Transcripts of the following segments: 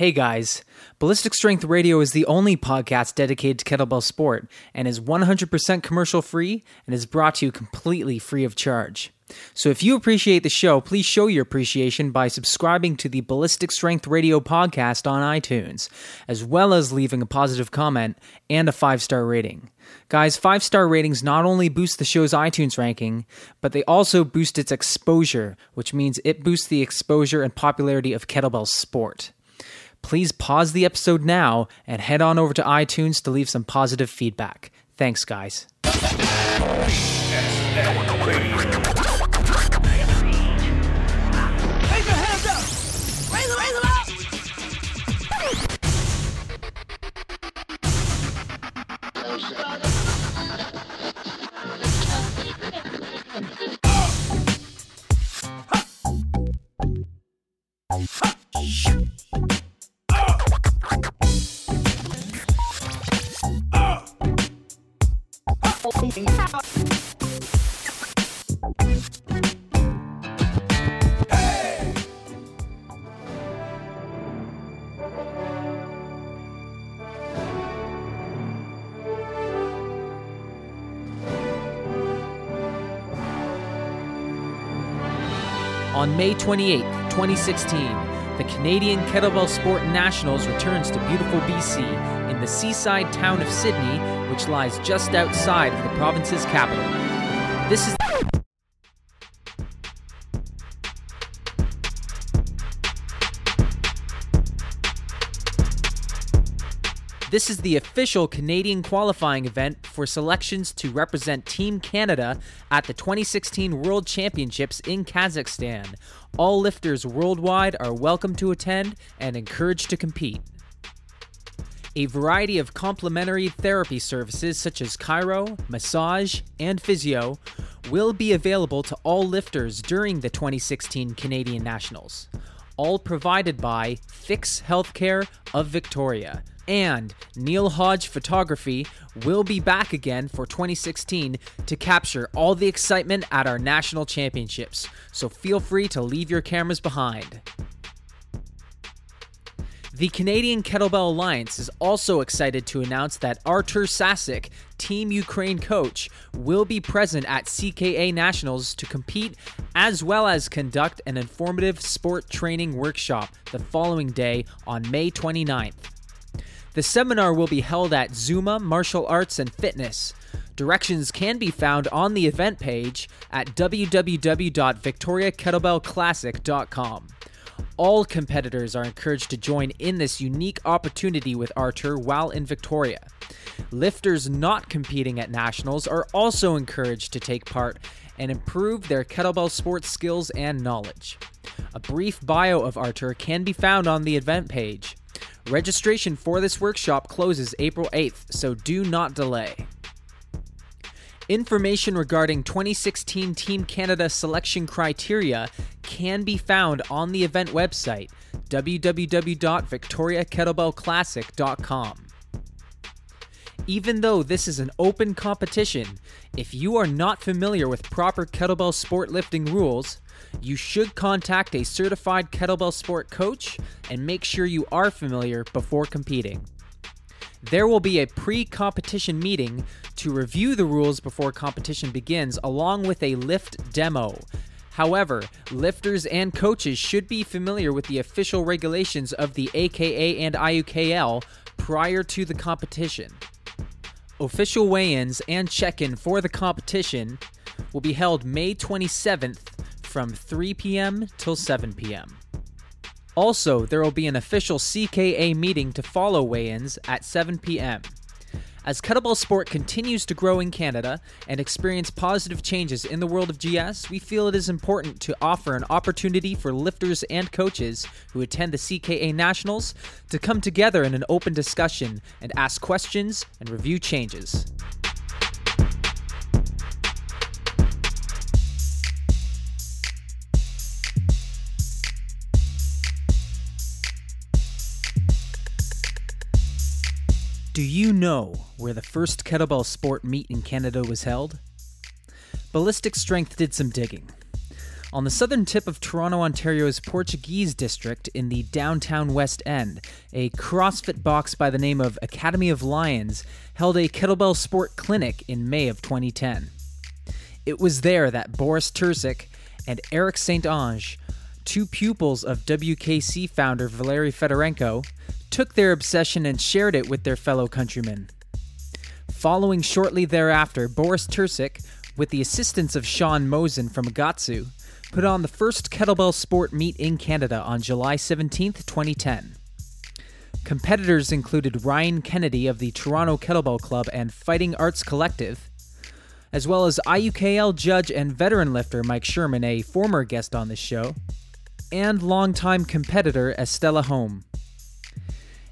Hey guys, Ballistic Strength Radio is the only podcast dedicated to kettlebell sport and is 100% commercial free and is brought to you completely free of charge. So if you appreciate the show, please show your appreciation by subscribing to the Ballistic Strength Radio podcast on iTunes, as well as leaving a positive comment and a five star rating. Guys, five star ratings not only boost the show's iTunes ranking, but they also boost its exposure, which means it boosts the exposure and popularity of kettlebell sport please pause the episode now and head on over to iTunes to leave some positive feedback. Thanks, guys. May 28, 2016, the Canadian Kettlebell Sport Nationals returns to beautiful BC in the seaside town of Sidney, which lies just outside of the province's capital. This is This is the official Canadian qualifying event for selections to represent Team Canada at the 2016 World Championships in Kazakhstan. All lifters worldwide are welcome to attend and encouraged to compete. A variety of complementary therapy services such as chiro, massage, and physio will be available to all lifters during the 2016 Canadian Nationals. All provided by Fix Healthcare of Victoria, and Neil Hodge Photography will be back again for 2016 to capture all the excitement at our national championships, so feel free to leave your cameras behind. The Canadian Kettlebell Alliance is also excited to announce that Artur Sasik, Team Ukraine coach, will be present at CKA Nationals to compete as well as conduct an informative sport training workshop the following day on May 29th. The seminar will be held at Zuma Martial Arts and Fitness. Directions can be found on the event page at www.victoriakettlebellclassic.com. All competitors are encouraged to join in this unique opportunity with Artur while in Victoria. Lifters not competing at nationals are also encouraged to take part and improve their kettlebell sports skills and knowledge. A brief bio of Artur can be found on the event page. Registration for this workshop closes April 8th, so do not delay. Information regarding 2016 Team Canada selection criteria can be found on the event website www.victoriakettlebellclassic.com. Even though this is an open competition, if you are not familiar with proper kettlebell sport lifting rules, you should contact a certified kettlebell sport coach and make sure you are familiar before competing. There will be a pre competition meeting to review the rules before competition begins, along with a lift demo. However, lifters and coaches should be familiar with the official regulations of the AKA and IUKL prior to the competition. Official weigh ins and check in for the competition will be held May 27th from 3 p.m. till 7 p.m. Also, there will be an official CKA meeting to follow weigh ins at 7 p.m. As kettlebell sport continues to grow in Canada and experience positive changes in the world of GS, we feel it is important to offer an opportunity for lifters and coaches who attend the CKA Nationals to come together in an open discussion and ask questions and review changes. Do you know where the first kettlebell sport meet in Canada was held? Ballistic Strength did some digging. On the southern tip of Toronto, Ontario's Portuguese district in the downtown West End, a CrossFit box by the name of Academy of Lions held a kettlebell sport clinic in May of 2010. It was there that Boris Tursik and Eric St. Ange, two pupils of WKC founder Valery Fedorenko, took their obsession and shared it with their fellow countrymen. Following shortly thereafter, Boris Tursik, with the assistance of Shawn Mozen from Agatsu, put on the first kettlebell sport meet in Canada on July 17, 2010. Competitors included Ryan Kennedy of the Toronto Kettlebell Club and Fighting Arts Collective, as well as IUKL judge and veteran lifter Mike Sherman, a former guest on this show, and longtime competitor Estella Home.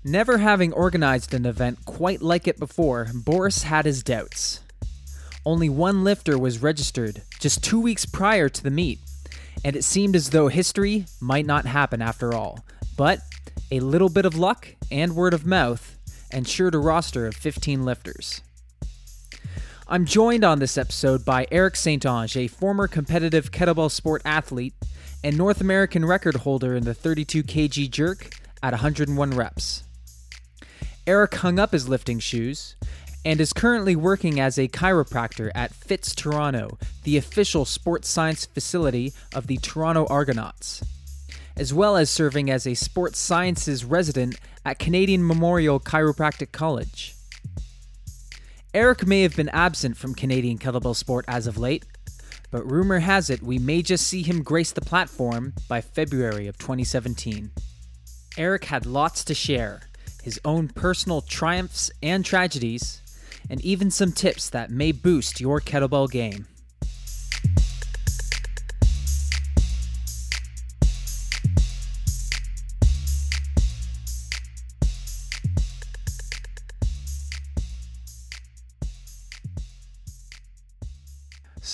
Never having organized an event quite like it before, Boris had his doubts. Only one lifter was registered just two weeks prior to the meet, and it seemed as though history might not happen after all. But a little bit of luck and word of mouth ensured a roster of 15 lifters. I'm joined on this episode by Eric St. Ange, a former competitive kettlebell sport athlete and North American record holder in the 32 kg jerk at 101 reps. Eric hung up his lifting shoes and is currently working as a chiropractor at FITS Toronto, the official sports science facility of the Toronto Argonauts, as well as serving as a sports sciences resident at Canadian Memorial Chiropractic College. Eric may have been absent from Canadian kettlebell sport as of late, but rumor has it we may just see him grace the platform by February of 2017. Eric had lots to share his own personal triumphs and tragedies, and even some tips that may boost your kettlebell game.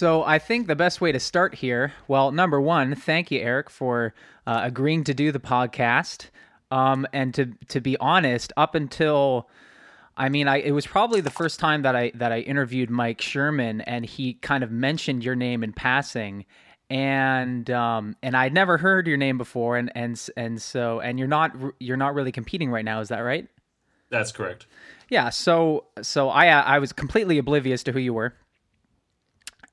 So I think the best way to start here, well, number one, thank you, Eric, for uh, agreeing to do the podcast. Um, and to to be honest, up until I mean, I it was probably the first time that I that I interviewed Mike Sherman, and he kind of mentioned your name in passing, and um, and I'd never heard your name before, and and and so and you're not you're not really competing right now, is that right? That's correct. Yeah. So so I I was completely oblivious to who you were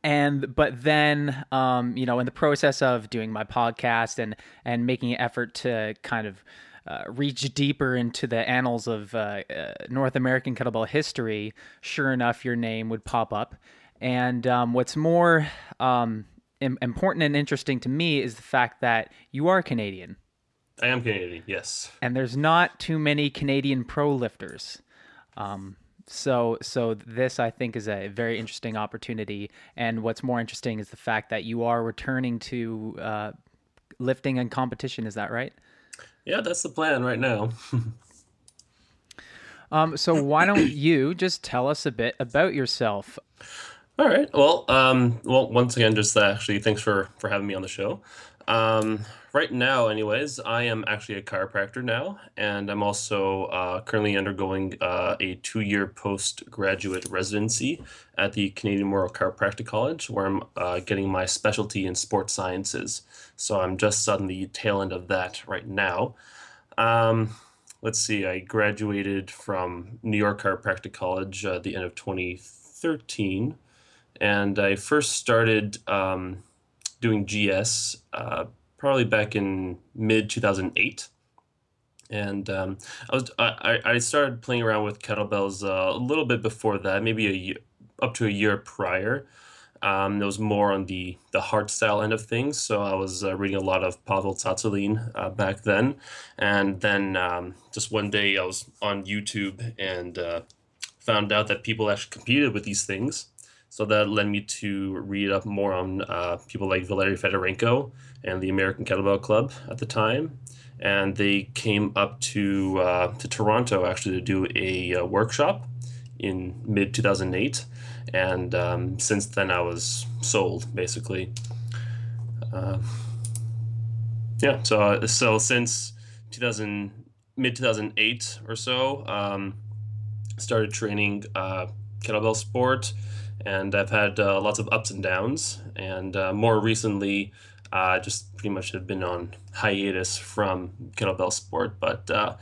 and but then um, you know in the process of doing my podcast and and making an effort to kind of uh, reach deeper into the annals of uh, uh, North American kettlebell history, sure enough, your name would pop up. And um, what's more um, Im- important and interesting to me is the fact that you are Canadian. I am Canadian, yes. And there's not too many Canadian pro lifters. Um, so so this I think is a very interesting opportunity. And what's more interesting is the fact that you are returning to uh, lifting and competition. Is that right? Yeah, that's the plan right now. um, so why don't you just tell us a bit about yourself? All right. Well, um, well, once again, just uh, actually, thanks for for having me on the show. Um, right now, anyways, I am actually a chiropractor now, and I'm also uh, currently undergoing uh, a two year postgraduate residency at the Canadian Memorial Chiropractic College, where I'm uh, getting my specialty in sports sciences. So I'm just on the tail end of that right now. Um, let's see, I graduated from New York Chiropractic College at the end of 2013, and I first started. Um, doing GS uh, probably back in mid 2008 and um, I was I, I started playing around with kettlebells uh, a little bit before that, maybe a year, up to a year prior. Um, it was more on the the hard style end of things, so I was uh, reading a lot of Pavel Tsatsouline uh, back then, and then um, just one day I was on YouTube and uh, found out that people actually competed with these things, so that led me to read up more on uh, people like Valery Fedorenko and the American Kettlebell Club at the time. And they came up to uh, to Toronto actually to do a, a uh, workshop in mid 2008. And um, since then, I was sold basically. Uh, yeah, so uh, so since 2000 mid 2008 or so, um, started training uh, kettlebell sport and I've had uh, lots of ups and downs. And more recently, Uh, just pretty much have been on hiatus from kettlebell sport, but uh,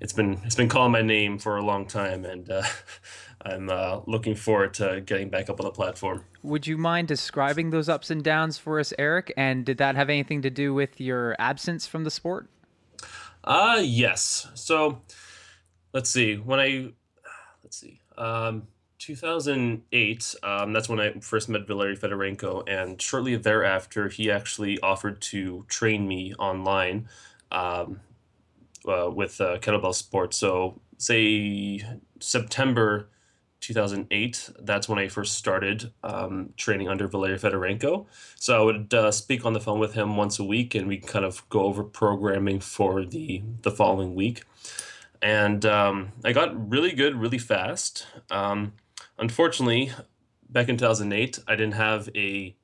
it's been it's been calling my name for a long time, and uh, I'm uh, looking forward to getting back up on the platform. Would you mind describing those ups and downs for us, Eric? And did that have anything to do with your absence from the sport? Uh yes. So let's see. When I let's see. Um, 2008, um, that's when I first met Valery Fedorenko, and shortly thereafter, he actually offered to train me online um, uh, with uh, kettlebell sports. So, say September 2008, that's when I first started um, training under Valery Fedorenko. So, I would uh, speak on the phone with him once a week, and we kind of go over programming for the, the following week and um, I got really good really fast. Um, unfortunately, back in 2008, I didn't have a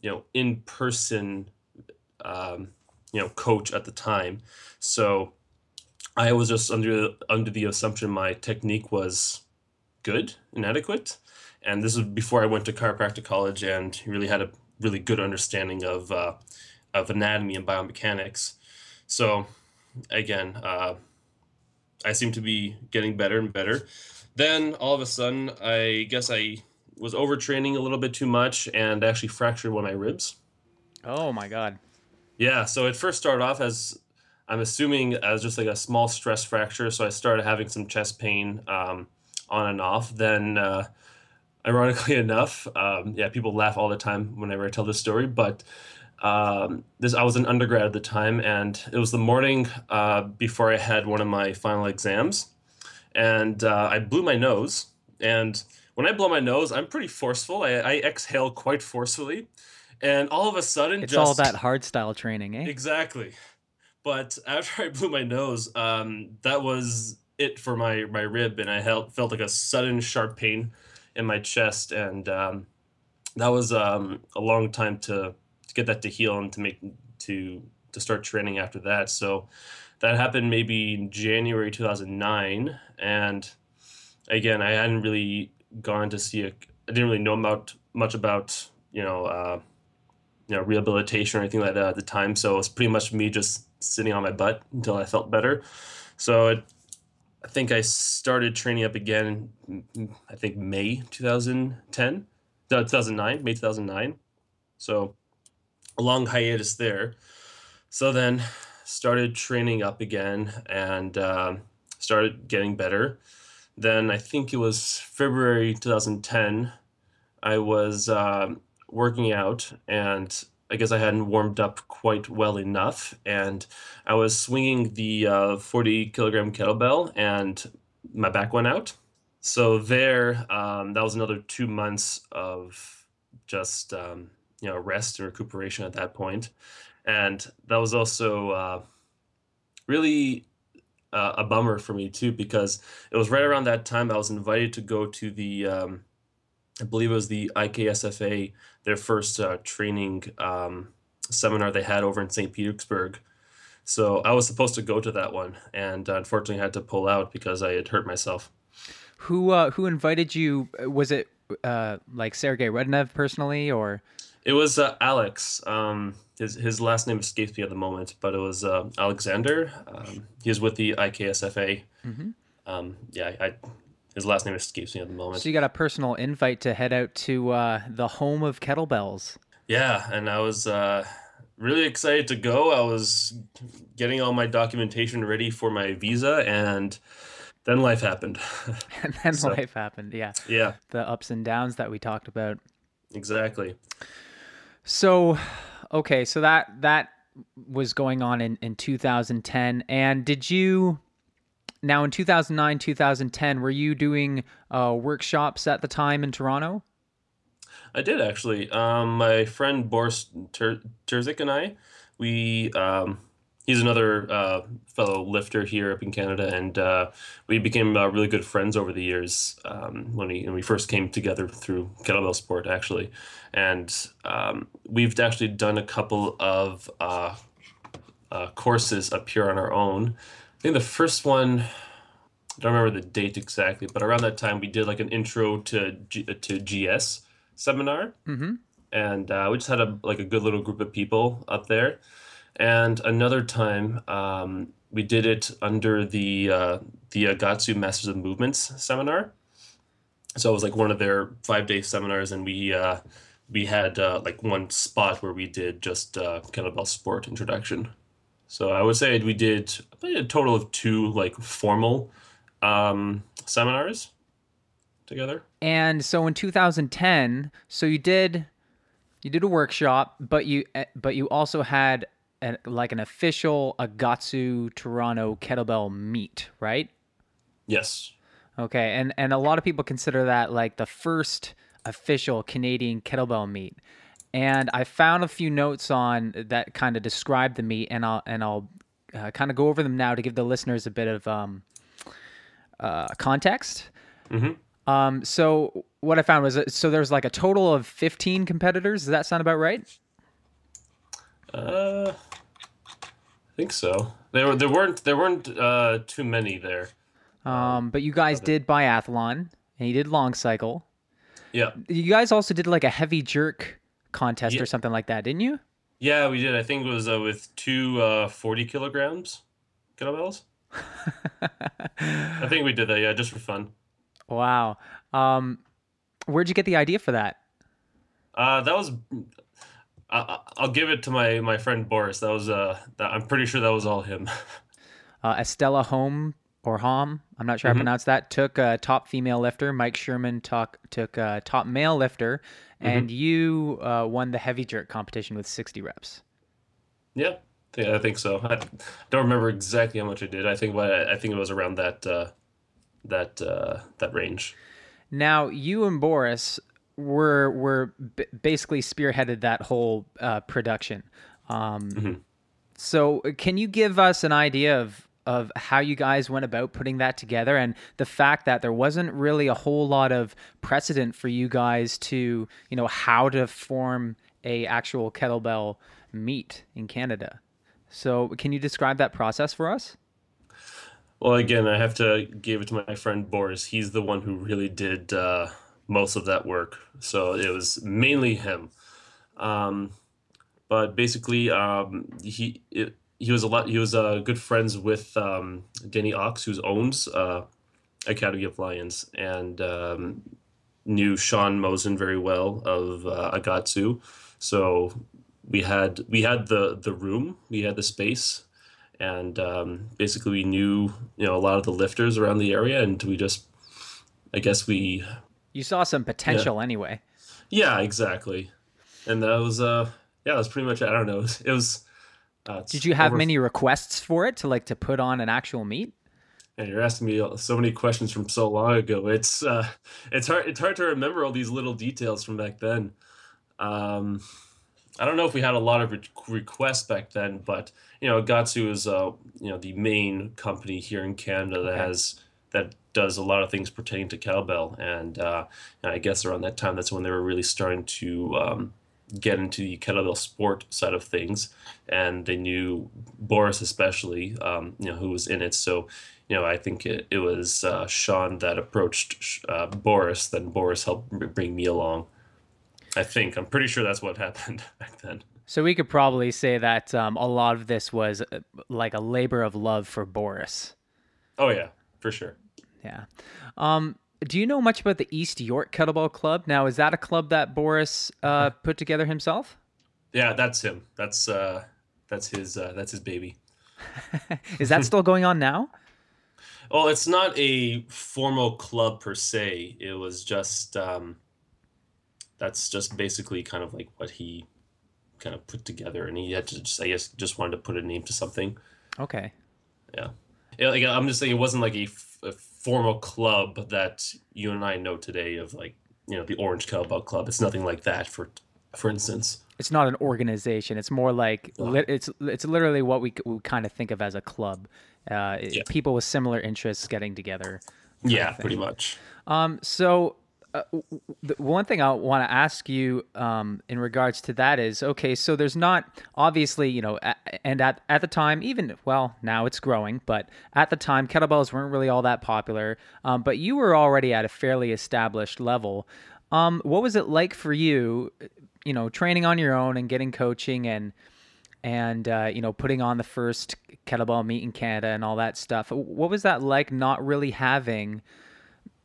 you know in person um, you know coach at the time, so I was just under under the assumption my technique was good and adequate, and this was before I went to chiropractic college and really had a really good understanding of uh, of anatomy and biomechanics. So again, uh, I seem to be getting better and better. Then all of a sudden, I guess I was overtraining a little bit too much and actually fractured one of my ribs. Oh my god. Yeah, so it first started off as I'm assuming as just like a small stress fracture. So I started having some chest pain um, on and off. Then, uh, ironically enough, um, yeah, people laugh all the time whenever I tell this story, but um, this I was an undergrad at the time, and it was the morning uh, before I had one of my final exams, and uh, I blew my nose. And when I blow my nose, I'm pretty forceful. I, I exhale quite forcefully, and all of a sudden, It's just all that hard style training, eh? exactly. But after I blew my nose, um, that was it for my my rib, and I felt felt like a sudden sharp pain in my chest, and um, that was um, a long time to to get that to heal and to make to to start training after that. So that happened maybe in January 2009, and again, I hadn't really gone to see a. I didn't really know about much about you know uh, you know rehabilitation or anything like that at the time. So it was pretty much me just sitting on my butt until I felt better. So it, I think I started training up again. I think May 2010, no, 2009, May 2009. So a long hiatus there. So then started training up again and um started getting better. Then I think it was February 2010. I was um working out and I guess I hadn't warmed up quite well enough, and I was swinging the uh, 40 kilogram kettlebell, and my back went out. So there, um, that was another two months of just um, you know rest and recuperation at that point, and that was also uh, really uh, a bummer for me too because it was right around that time I was invited to go to the um, I believe it was the IKSFA their first uh, training um, seminar they had over in St. Petersburg. So I was supposed to go to that one, and unfortunately had to pull out because I had hurt myself. Who uh, who invited you? Was it uh, like Sergey Rudnev personally, or It was uh, Alex. Um, his his last name escapes me at the moment, but it was uh, Alexander. Um, he was with the IKSFA. Um, yeah, I, his last name escapes me at the moment. so you got a personal invite to head out to uh, the home of kettlebells? Yeah, and I was uh, really excited to go. I was getting all my documentation ready for my visa, and then life happened. And then So- life happened. Yeah, yeah, the ups and downs that we talked about. exactly. So, okay, so that that was going on in in 2010, and did you? Now in 2009, 2010, were you doing uh, workshops at the time in Toronto? I did actually. Um, my friend Boris Ter- Terzik and I, we um, he's another uh, fellow lifter here up in Canada, and uh, we became uh, really good friends over the years um, when we when we first came together through kettlebell sport actually, and um, we've actually done a couple of uh, uh, courses up here on our own. I think the first one. I don't remember the date exactly, but around that time we did like an intro to G- to GS seminar Mm-hmm. and uh, we just had a like a good little group of people up there. And another time, um, we did it under the uh, the Agatsu Masters of Movements seminar. So it was like one of their five day seminars, and we uh, we had uh, like one spot where we did just uh, kettlebell sport introduction. So I would say we did a total of two like formal um, seminars together. And so in 2010, so you did you did a workshop, but you eh, but you also had a, like an official Agatsu Toronto kettlebell meet, right? Yes. Okay, and and a lot of people consider that like the first official Canadian kettlebell meet. And I found a few notes on that kind of describe the meet, and I'll and I'll uh, kind of go over them now to give the listeners a bit of um, uh, context. Mm-hmm. Um, so what I found was so there's like a total of 15 competitors. Does that sound about right? Uh, I think so. There were there weren't there weren't uh, too many there. Um, but you guys did biathlon and you did long cycle. Yeah. You guys also did like a heavy jerk contest Yeah. or something like that, didn't you? Yeah, we did. I think it was uh, with two uh, 40 kilograms kettlebells. I think we did that, yeah, just for fun. Wow. Um, where'd you get the idea for that? Uh, that was. I, I- I'll give it to my, my friend Boris. That was uh, that, I'm pretty sure that was all him. Uh, Estella Home or Hom, I'm not sure how to pronounce that, took uh, top female lifter. Mike Sherman took took uh, top male lifter, and you uh, won the heavy jerk competition with 60 reps. yeah, yeah, I think so. I don't remember exactly how much I did. I think what I think it was around that uh, that uh, that range. Now, you and Boris were were b- basically spearheaded that whole uh, production. Um, So, can you give us an idea of of how you guys went about putting that together, and the fact that there wasn't really a whole lot of precedent for you guys to, you know, how to form a actual kettlebell meet in Canada. So, can you describe that process for us? Well, again, I have to give it to my friend Boris. He's the one who really did uh, most of that work. So it was mainly him. Um, but basically, um, he it, he was a lot. He was uh, good friends with um, Denny Ox, who owns uh, Academy of Lions, and um, knew Shawn Mozen very well of uh, Agatsu. So we had we had the the room, we had the space, and um, basically we knew you know a lot of the lifters around the area, and we just I guess we You saw some potential anyway. yeah exactly, and that was uh yeah that was pretty much. I don't know it was, it was uh, Did you have over- many requests for it to like to put on an actual meet? And you're asking me so many questions from so long ago. It's uh, it's hard it's hard to remember all these little details from back then. Um, I don't know if we had a lot of re- requests back then, but you know, Agatsu is uh, you know the main company here in Canada that Okay. has that does a lot of things pertaining to cowbell, and uh, and I guess around that time that's when they were really starting to um, get into the kettlebell sport side of things, and they knew Boris especially, um, you know, who was in it. So, you know, I think it, it was uh, Sean that approached uh, Boris, then Boris helped bring me along. I think I'm pretty sure that's what happened back then. So we could probably say that um, a lot of this was uh, like a labor of love for Boris. Oh yeah, for sure. Yeah. Um, do you know much about the East York Kettlebell Club? Now, is that a club that Boris uh, put together himself? Yeah, that's him. That's uh, that's his uh, that's his baby. Is that still going on now? Well, it's not a formal club per se. It was just um, that's just basically kind of like what he kind of put together, and he had to just I guess just wanted to put a name to something. Okay. Yeah, yeah like I'm just saying, it wasn't like a, f- a formal club that you and I know today of like you know the Orange Kettlebell Club. It's nothing like that. For for instance. It's not an organization. It's more like li- it's it's literally what we, we kind of think of as a club. Uh, Yeah. People with similar interests getting together. Yeah, pretty much. Um, so uh, one thing I want to ask you um, in regards to that is okay. So there's not obviously you know, and at at the time, even well now it's growing, but at the time kettlebells weren't really all that popular. Um, but you were already at a fairly established level. Um, what was it like for you? you know training on your own and getting coaching and and uh, you know putting on the first kettlebell meet in Canada and all that stuff. What was that like? Not really having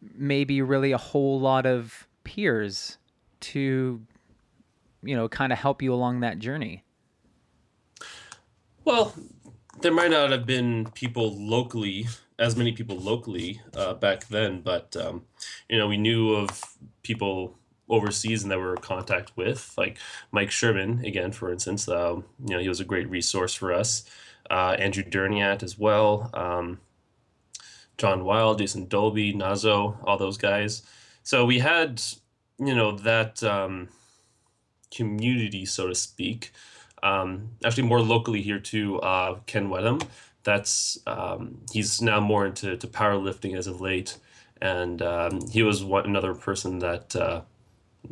maybe really a whole lot of peers to you know kind of help you along that journey. Well, there might not have been people locally, as many people locally uh, back then, but um, you know we knew of people overseas and that we were in contact with, like Mike Sherman, again, for instance. Um, you know, he was a great resource for us. Uh, Andrew Durniat as well. Um, John Wild, Jason Dolby, Nazo, all those guys. So we had, you know, that um, community, so to speak. Um, actually, more locally here too, uh, Ken Wedham. That's um, he's now more into to powerlifting as of late, and um, he was one another person that uh,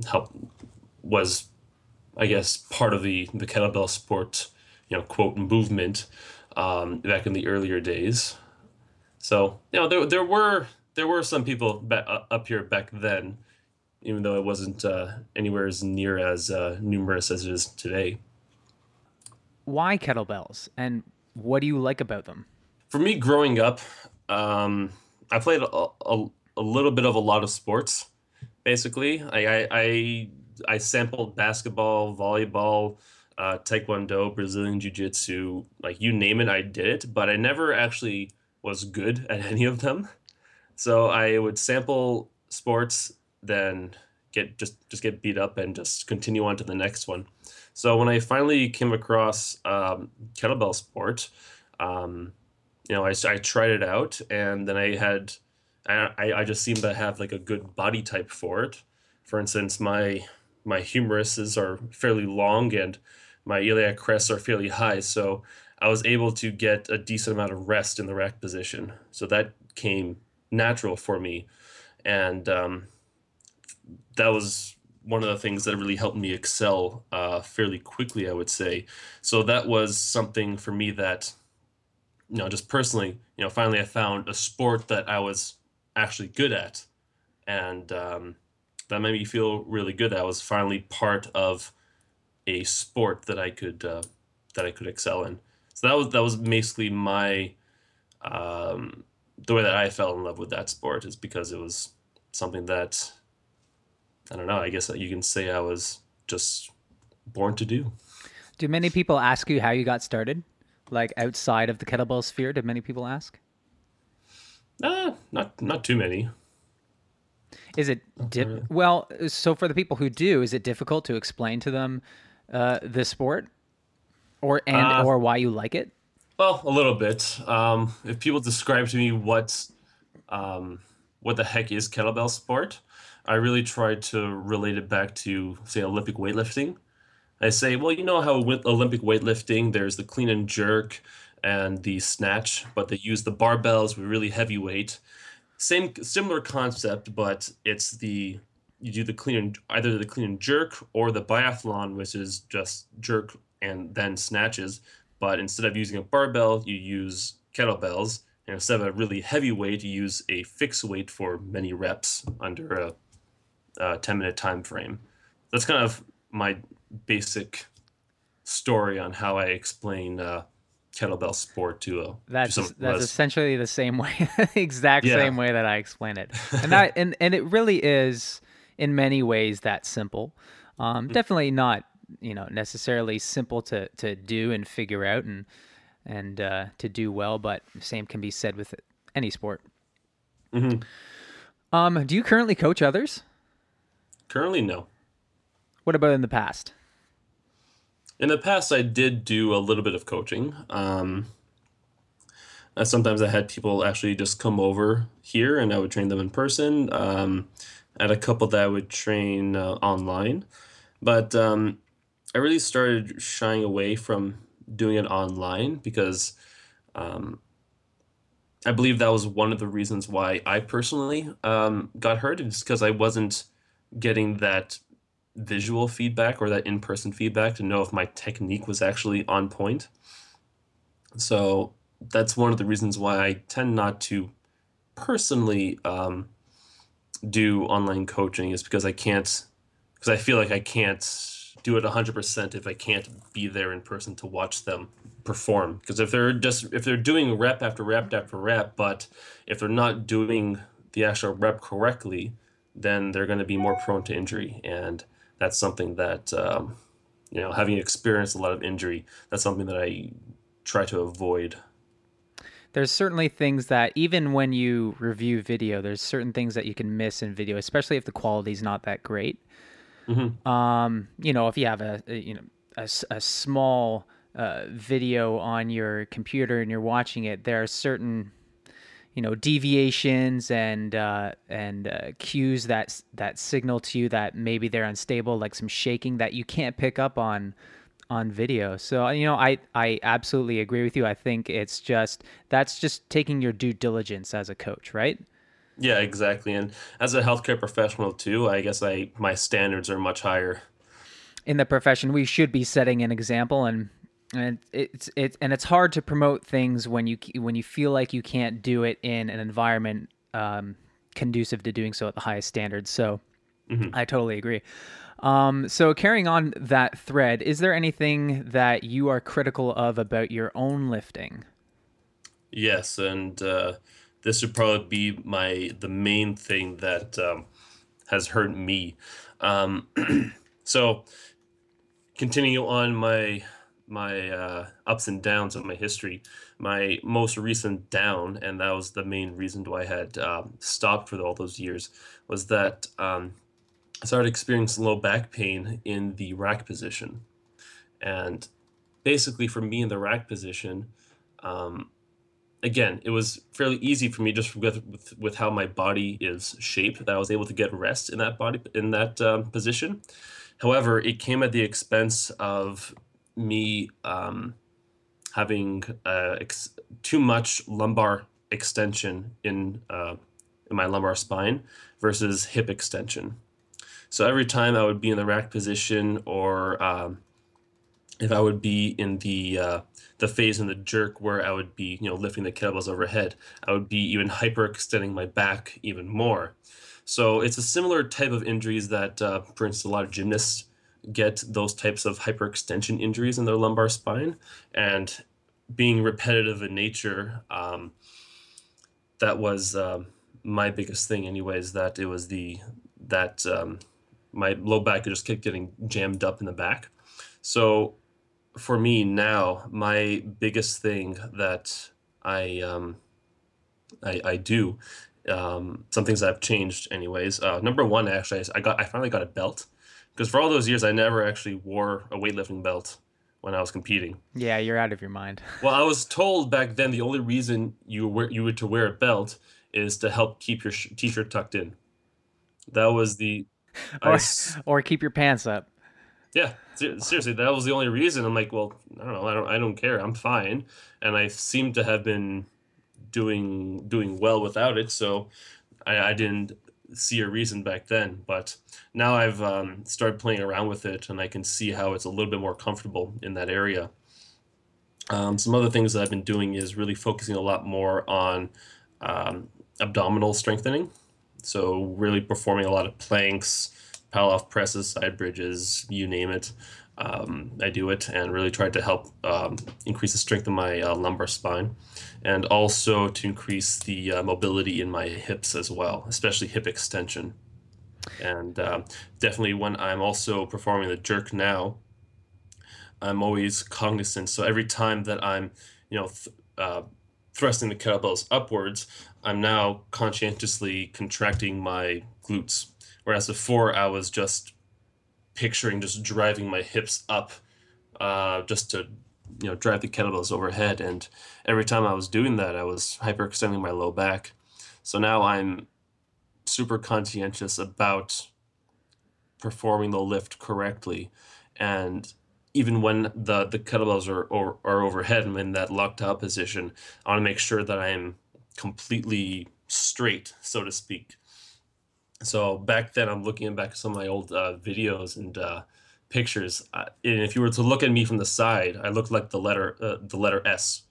help was, I guess, part of the the kettlebell sport, you know, quote movement um, back in the earlier days. So you know, there there were there were some people ba- up here back then, even though it wasn't uh, anywhere as near as uh, numerous as it is today. Why kettlebells, and what do you like about them? For me, growing up, um, I played a, a, a little bit of a lot of sports basically. I I I, sampled basketball, volleyball, uh, taekwondo, Brazilian jiu jitsu, like you name it, I did it. But I never actually was good at any of them. So I would sample sports, then get just just get beat up and just continue on to the next one. So when I finally came across um, kettlebell sport, um, you know, I, I tried it out, and then I had I, I just seemed to have like a good body type for it. For instance, my my humeruses are fairly long and my iliac crests are fairly high, so I was able to get a decent amount of rest in the rack position. So that came natural for me, and um, that was one of the things that really helped me excel uh, fairly quickly, I would say. So that was something for me that, you know, just personally, you know, finally I found a sport that I was actually good at, and um, that made me feel really good. That I was finally part of a sport that I could uh, that I could excel in. So that was that was basically my um, the way that I fell in love with that sport is because it was something that I don't know. I guess you can say I was just born to do. Do many people ask you how you got started? Like outside of the kettlebell sphere, did many people ask? Uh, not not too many. Is it di- well? So for the people who do, is it difficult to explain to them uh, the sport, or and uh, or why you like it? Well, a little bit. Um, if people describe to me what um, what the heck is kettlebell sport, I really try to relate it back to say Olympic weightlifting. I say, well, you know how with Olympic weightlifting, there's the clean and jerk, and the snatch, but they use the barbells with really heavy weight. Same similar concept, but it's the you do the clean and either the clean and jerk or the biathlon, which is just jerk and then snatches. But instead of using a barbell, you use kettlebells, and instead of a really heavy weight, you use a fixed weight for many reps under a, a ten minute time frame. That's kind of my basic story on how I explain uh, kettlebell sport to a that's to that's essentially the same way exact yeah. same way that i explain it and that and, and it really is in many ways that simple um, mm-hmm. definitely not you know necessarily simple to to do and figure out and and uh, to do well but same can be said with any sport mm-hmm. um do you currently coach others currently no what about in the past in the past, I did do a little bit of coaching. Um, uh, sometimes I had people actually just come over here and I would train them in person. Um, I had a couple that I would train uh, online. But um, I really started shying away from doing it online because um, I believe that was one of the reasons why I personally um, got hurt, is because I wasn't getting that visual feedback or that in person feedback to know if my technique was actually on point. So that's one of the reasons why I tend not to personally um, do online coaching is because I can't, because I feel like I can't do it 100% if I can't be there in person to watch them perform. Because if they're just if they're doing rep after rep after rep, but if they're not doing the actual rep correctly, then they're going to be more prone to injury, and that's something that um, you know, having experienced a lot of injury, that's something that I try to avoid. There's certainly things that even when you review video, there's certain things that you can miss in video, especially if the quality's not that great. Mm-hmm. Um, you know, if you have a, a you know a, a small uh, video on your computer and you're watching it, there are certain you know deviations and uh, and uh, cues that that signal to you that maybe they're unstable, like some shaking that you can't pick up on on video. So you know, I I absolutely agree with you. I think it's just that's just taking your due diligence as a coach, right? Yeah, exactly. And as a healthcare professional too, I guess I my standards are much higher. In the profession, we should be setting an example and and it's it's and it's hard to promote things when you when you feel like you can't do it in an environment um, conducive to doing so at the highest standards. So mm-hmm. I totally agree. Um, so carrying on that thread, is there anything that you are critical of about your own lifting? Yes, and uh, this would probably be my the main thing that um, has hurt me. Um, so continue on my my uh, ups and downs of my history. My most recent down, and that was the main reason why I had um, stopped for all those years, was that um, I started experiencing low back pain in the rack position. And basically, for me in the rack position, um, again, it was fairly easy for me just with, with, with how my body is shaped that I was able to get rest in that body in that um, position. However, it came at the expense of me um, having uh, ex- too much lumbar extension in uh, in my lumbar spine versus hip extension. So every time I would be in the rack position, or um, if I would be in the uh, the phase in the jerk where I would be, you know, lifting the kettlebells overhead, I would be even hyperextending my back even more. So it's a similar type of injuries that, uh, for instance, a lot of gymnasts get those types of hyperextension injuries in their lumbar spine. And being repetitive in nature, um, that was uh, my biggest thing, anyways. That it was the that um, my low back just kept getting jammed up in the back. So for me now, my biggest thing that I um, I, I do um, some things that have changed anyways. Uh, number one, actually, I got I finally got a belt because for all those years I never actually wore a weightlifting belt when I was competing. Yeah, you're out of your mind. well, I was told back then the only reason you were you were to wear a belt is to help keep your sh- t-shirt tucked in. That was the or, I, or keep your pants up. Yeah, seriously, that was the only reason. I'm like, well, I don't know, I don't, I don't care. I'm fine, and I seem to have been doing doing well without it. So I, I didn't see a reason back then, but now I've um, started playing around with it, and I can see how it's a little bit more comfortable in that area. Um, some other things that I've been doing is really focusing a lot more on um, abdominal strengthening. So really performing a lot of planks, Pallof presses, side bridges, you name it. Um, I do it and really try to help um, increase the strength of my uh, lumbar spine and also to increase the uh, mobility in my hips as well, especially hip extension. And uh, definitely when I'm also performing the jerk now, I'm always cognizant. So every time that I'm, you know, th- uh, thrusting the kettlebells upwards, I'm now conscientiously contracting my glutes. Whereas before, I was just picturing just driving my hips up uh, just to you know drive the kettlebells overhead. And every time i was doing that i was hyperextending my low back. So now i'm super conscientious about performing the lift correctly. And even when the the kettlebells are are, are overhead and in that locked out position i want to make sure that i am completely straight so to speak so back then i'm looking back at some of my old uh, videos and uh, pictures, uh, and if you were to look at me from the side, I looked like the letter uh, the letter S,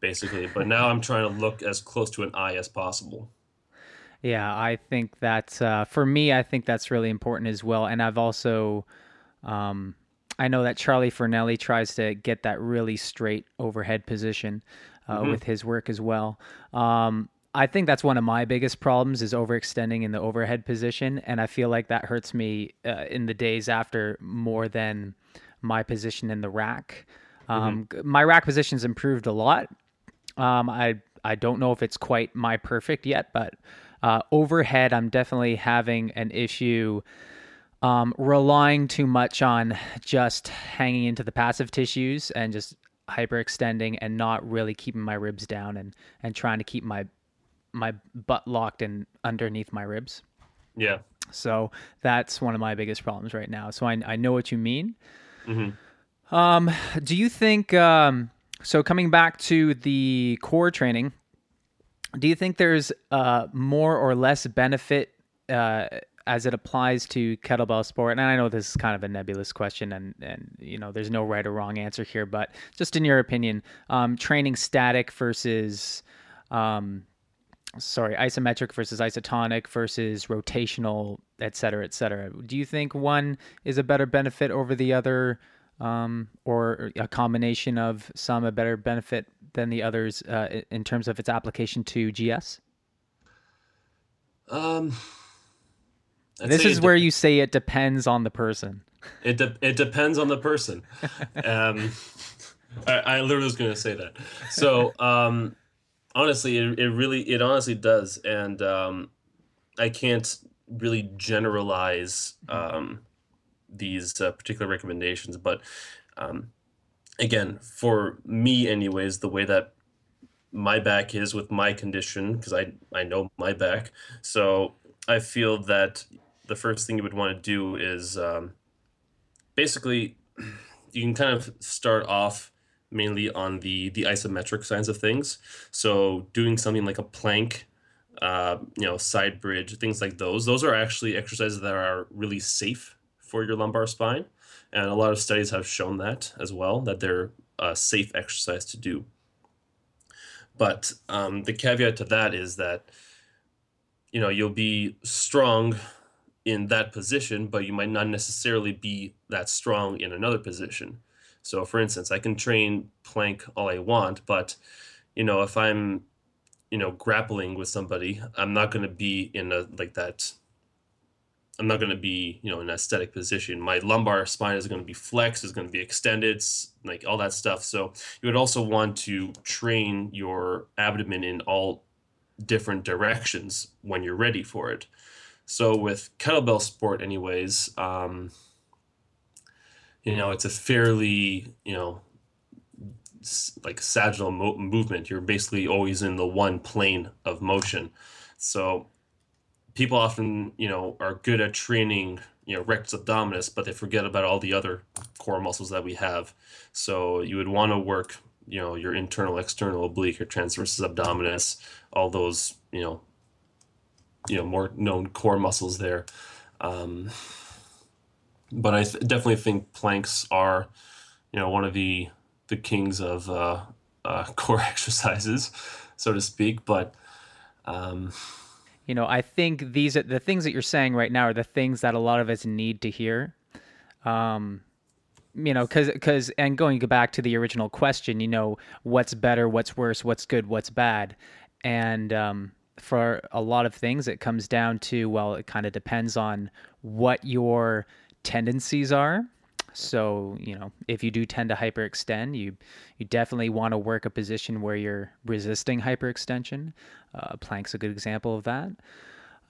basically. But now I'm trying to look as close to an I as possible. Yeah, I think that uh, for me, I think that's really important as well. And I've also, um, I know that Charlie Fornelli tries to get that really straight overhead position uh, mm-hmm. with his work as well. Um, I think that's one of my biggest problems is overextending in the overhead position, and I feel like that hurts me uh, in the days after more than my position in the rack. Um, mm-hmm. My rack position's improved a lot. Um, I I don't know if it's quite my perfect yet, but uh, overhead, I'm definitely having an issue um, relying too much on just hanging into the passive tissues and just hyperextending and not really keeping my ribs down and and trying to keep my my butt locked in underneath my ribs. Yeah. So that's one of my biggest problems right now. So I I know what you mean. Mm-hmm. Um, do you think um, so? Coming back to the core training, do you think there's uh, more or less benefit uh, as it applies to kettlebell sport? And I know this is kind of a nebulous question, and and you know there's no right or wrong answer here, but just in your opinion, um, training static versus um, sorry, isometric versus isotonic versus rotational, et cetera, et cetera. Do you think one is a better benefit over the other, um, or a combination of some a better benefit than the others uh, in terms of its application to GS? Um, I'd this is where you say it depends on the person. It de- it depends on the person. um, I, I literally was going to say that. So um, honestly, it, it really it honestly does, and um, I can't really generalize um, these uh, particular recommendations, but um, again, for me, anyways, the way that my back is with my condition, because I I know my back, so I feel that the first thing you would want to do is um, basically you can kind of start off mainly on the the isometric sides of things. So doing something like a plank, uh, you know, side bridge, things like those. Those are actually exercises that are really safe for your lumbar spine, and a lot of studies have shown that as well that they're a safe exercise to do. But um, the caveat to that is that you know you'll be strong in that position, but you might not necessarily be that strong in another position. So, for instance, I can train plank all I want, but you know, if I'm you know grappling with somebody, I'm not going to be in a like that. I'm not going to be you know in an aesthetic position. My lumbar spine is going to be flexed, is going to be extended, like all that stuff. So you would also want to train your abdomen in all different directions when you're ready for it. So with kettlebell sport, anyways. Um, you know, it's a fairly, you know, like sagittal mo- movement. You're basically always in the one plane of motion. So people often, you know, are good at training, you know, rectus abdominis, but they forget about all the other core muscles that we have. So you would want to work, you know, your internal, external oblique, your transversus abdominis, all those, you know, you know, more known core muscles there. Um, but I th- definitely think planks are, you know, one of the the kings of uh, uh, core exercises, so to speak. But um, you know, I think these are the things that you're saying right now are the things that a lot of us need to hear. Um, you know, because because and going back to the original question, you know, what's better, what's worse, what's good, what's bad, and um, for a lot of things, it comes down to well, it kind of depends on what your tendencies are. So, you know, if you do tend to hyperextend, you you definitely want to work a position where you're resisting hyperextension. Uh, plank's a good example of that.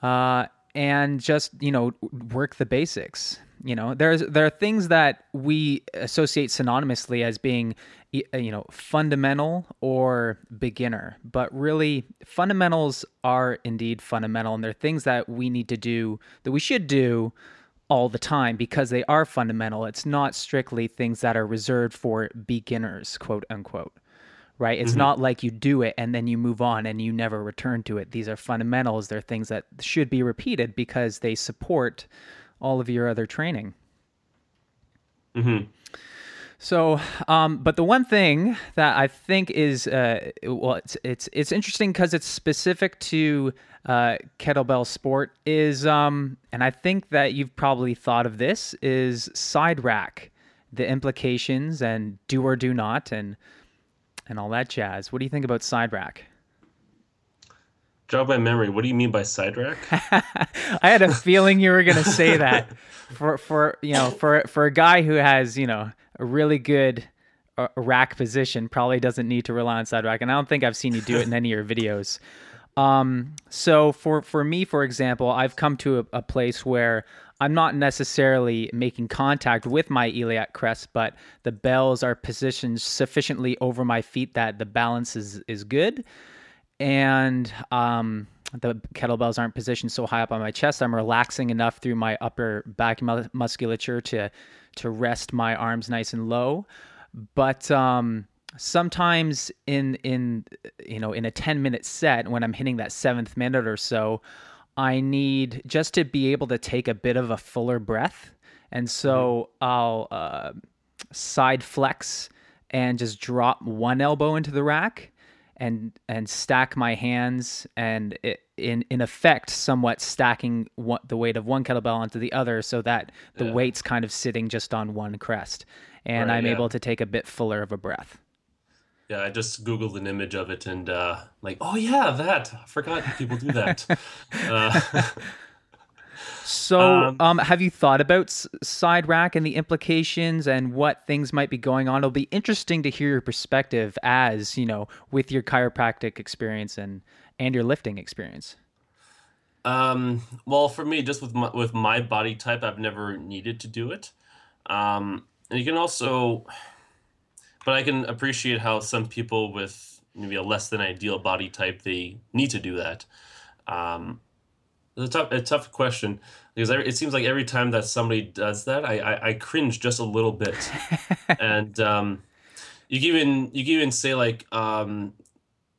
Uh, and just you know work the basics. You know, there's there are things that we associate synonymously as being uh, you know fundamental or beginner, but really fundamentals are indeed fundamental, and they're things that we need to do that we should do all the time because they are fundamental. It's not strictly things that are reserved for beginners, quote unquote. Right? It's mm-hmm. not like you do it and then you move on and you never return to it. These are fundamentals. They're things that should be repeated because they support all of your other training. Mm-hmm. So, um, but the one thing that I think is uh, well, it's it's it's interesting because it's specific to uh, kettlebell sport is, um, and I think that you've probably thought of this is side rack the implications and do or do not and and all that jazz. What do you think about side rack? Jog my memory. What do you mean by side rack? I had a feeling you were going to say that. For for you know for for a guy who has you know a really good uh, rack position, probably doesn't need to rely on side rack, and I don't think I've seen you do it in any of your videos. Um, so for for me, for example, I've come to a, a place where I'm not necessarily making contact with my iliac crest, but the bells are positioned sufficiently over my feet that the balance is is good, and um, the kettlebells aren't positioned so high up on my chest. I'm relaxing enough through my upper back mu- musculature to to rest my arms nice and low. But um, sometimes in in you know in a 10 minute set when I'm hitting that seventh minute or so, I need just to be able to take a bit of a fuller breath, and so mm-hmm. I'll uh, side flex and just drop one elbow into the rack and and stack my hands and it, in in effect somewhat stacking one, the weight of one kettlebell onto the other so that the yeah. weight's kind of sitting just on one crest and right, I'm yeah. able to take a bit fuller of a breath. Yeah, I just googled an image of it and uh like, oh yeah, that. I forgot people do that. uh, so, um, um, have you thought about s- side rack and the implications and what things might be going on? It'll be interesting to hear your perspective as you know, with your chiropractic experience and and your lifting experience. Um, well, for me, just with my, with my body type, I've never needed to do it. Um, and you can also, but I can appreciate how some people with maybe a less than ideal body type they need to do that. Um, it's a tough, a tough question because it seems like every time that somebody does that, I, I, I cringe just a little bit. and um, you can even you can even say like um,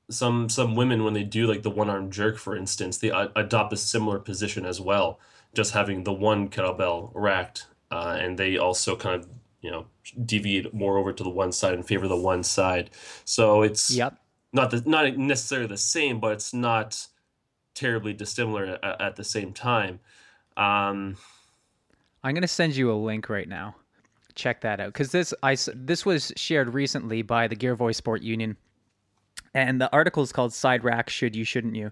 some some women when they do like the one arm jerk, for instance, they adopt a similar position as well, just having the one kettlebell racked, uh, and they also kind of you know deviate more over to the one side and favor the one side. So it's yep. not the, not necessarily the same, but it's not terribly dissimilar at, at the same time. Um, I'm gonna send you a link right now. Check that out because this I this was shared recently by the Girevoy Sport Union, and the article is called "Side Rack Should You Shouldn't You."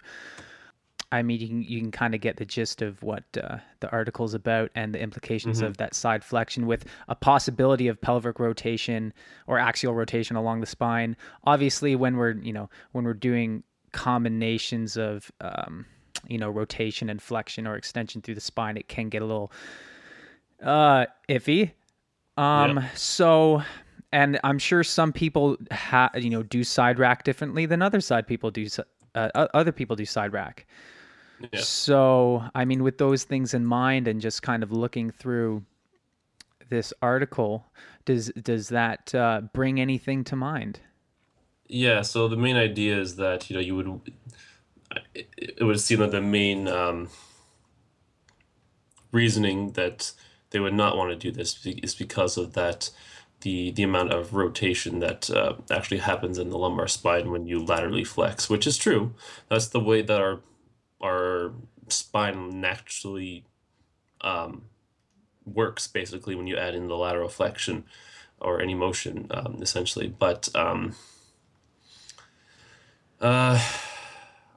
I mean, you can you can kind of get the gist of what uh, the article's about and the implications mm-hmm. of that side flexion with a possibility of pelvic rotation or axial rotation along the spine. Obviously, when we're you know when we're doing combinations of um, you know rotation and flexion or extension through the spine, it can get a little uh, iffy. Um, yep. So, and I'm sure some people ha- you know do side rack differently than other side people do. Uh, other people do side rack. Yeah. So, I mean, with those things in mind, and just kind of looking through this article, does does that uh, bring anything to mind? Yeah, so the main idea is that you know you would it, would seem that the main um, reasoning that they would not want to do this is because of that the the amount of rotation that uh, actually happens in the lumbar spine when you laterally flex, which is true. That's the way that our our spine naturally um, works basically when you add in the lateral flexion or any motion um, essentially. But um, uh,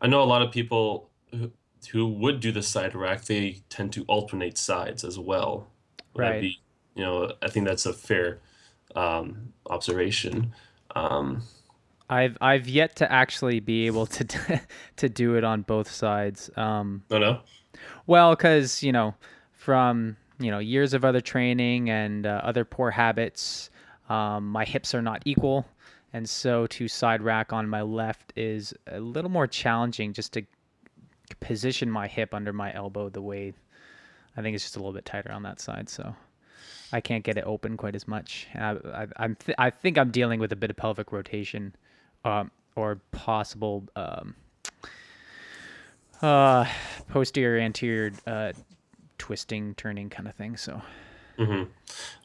I know a lot of people who, who would do the side rack. They tend to alternate sides as well. Would right. Be, you know, I think that's a fair um, observation. Um, I've I've yet to actually be able to to do it on both sides. Um, oh no. Well, because you know, from you know years of other training and uh, other poor habits, um, my hips are not equal and so to side rack on my left is a little more challenging just to position my hip under my elbow the way I think it's just a little bit tighter on that side so I can't get it open quite as much I, am th- I think I'm dealing with a bit of pelvic rotation um, or possible um, uh, posterior anterior uh, twisting turning kind of thing so mm-hmm.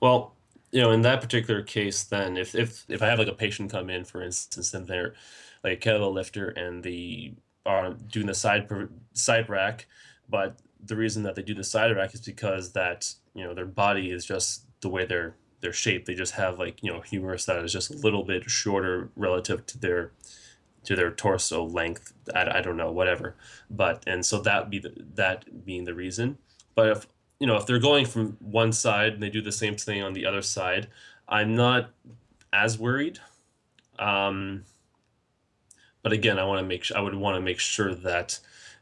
well you know, in that particular case, then if if if I have like a patient come in, for instance, and they're like a kettlebell lifter and they are doing the side side rack, but the reason that they do the side rack is because that you know their body is just the way they're their shape. They just have like you know humerus that is just a little bit shorter relative to their to their torso length. I, I don't know, whatever. But and so that be the, that being the reason. But if you know if they're going from one side and they do the same thing on the other side, I'm not as worried. Um, but again, I want to make sure I would want to make sure that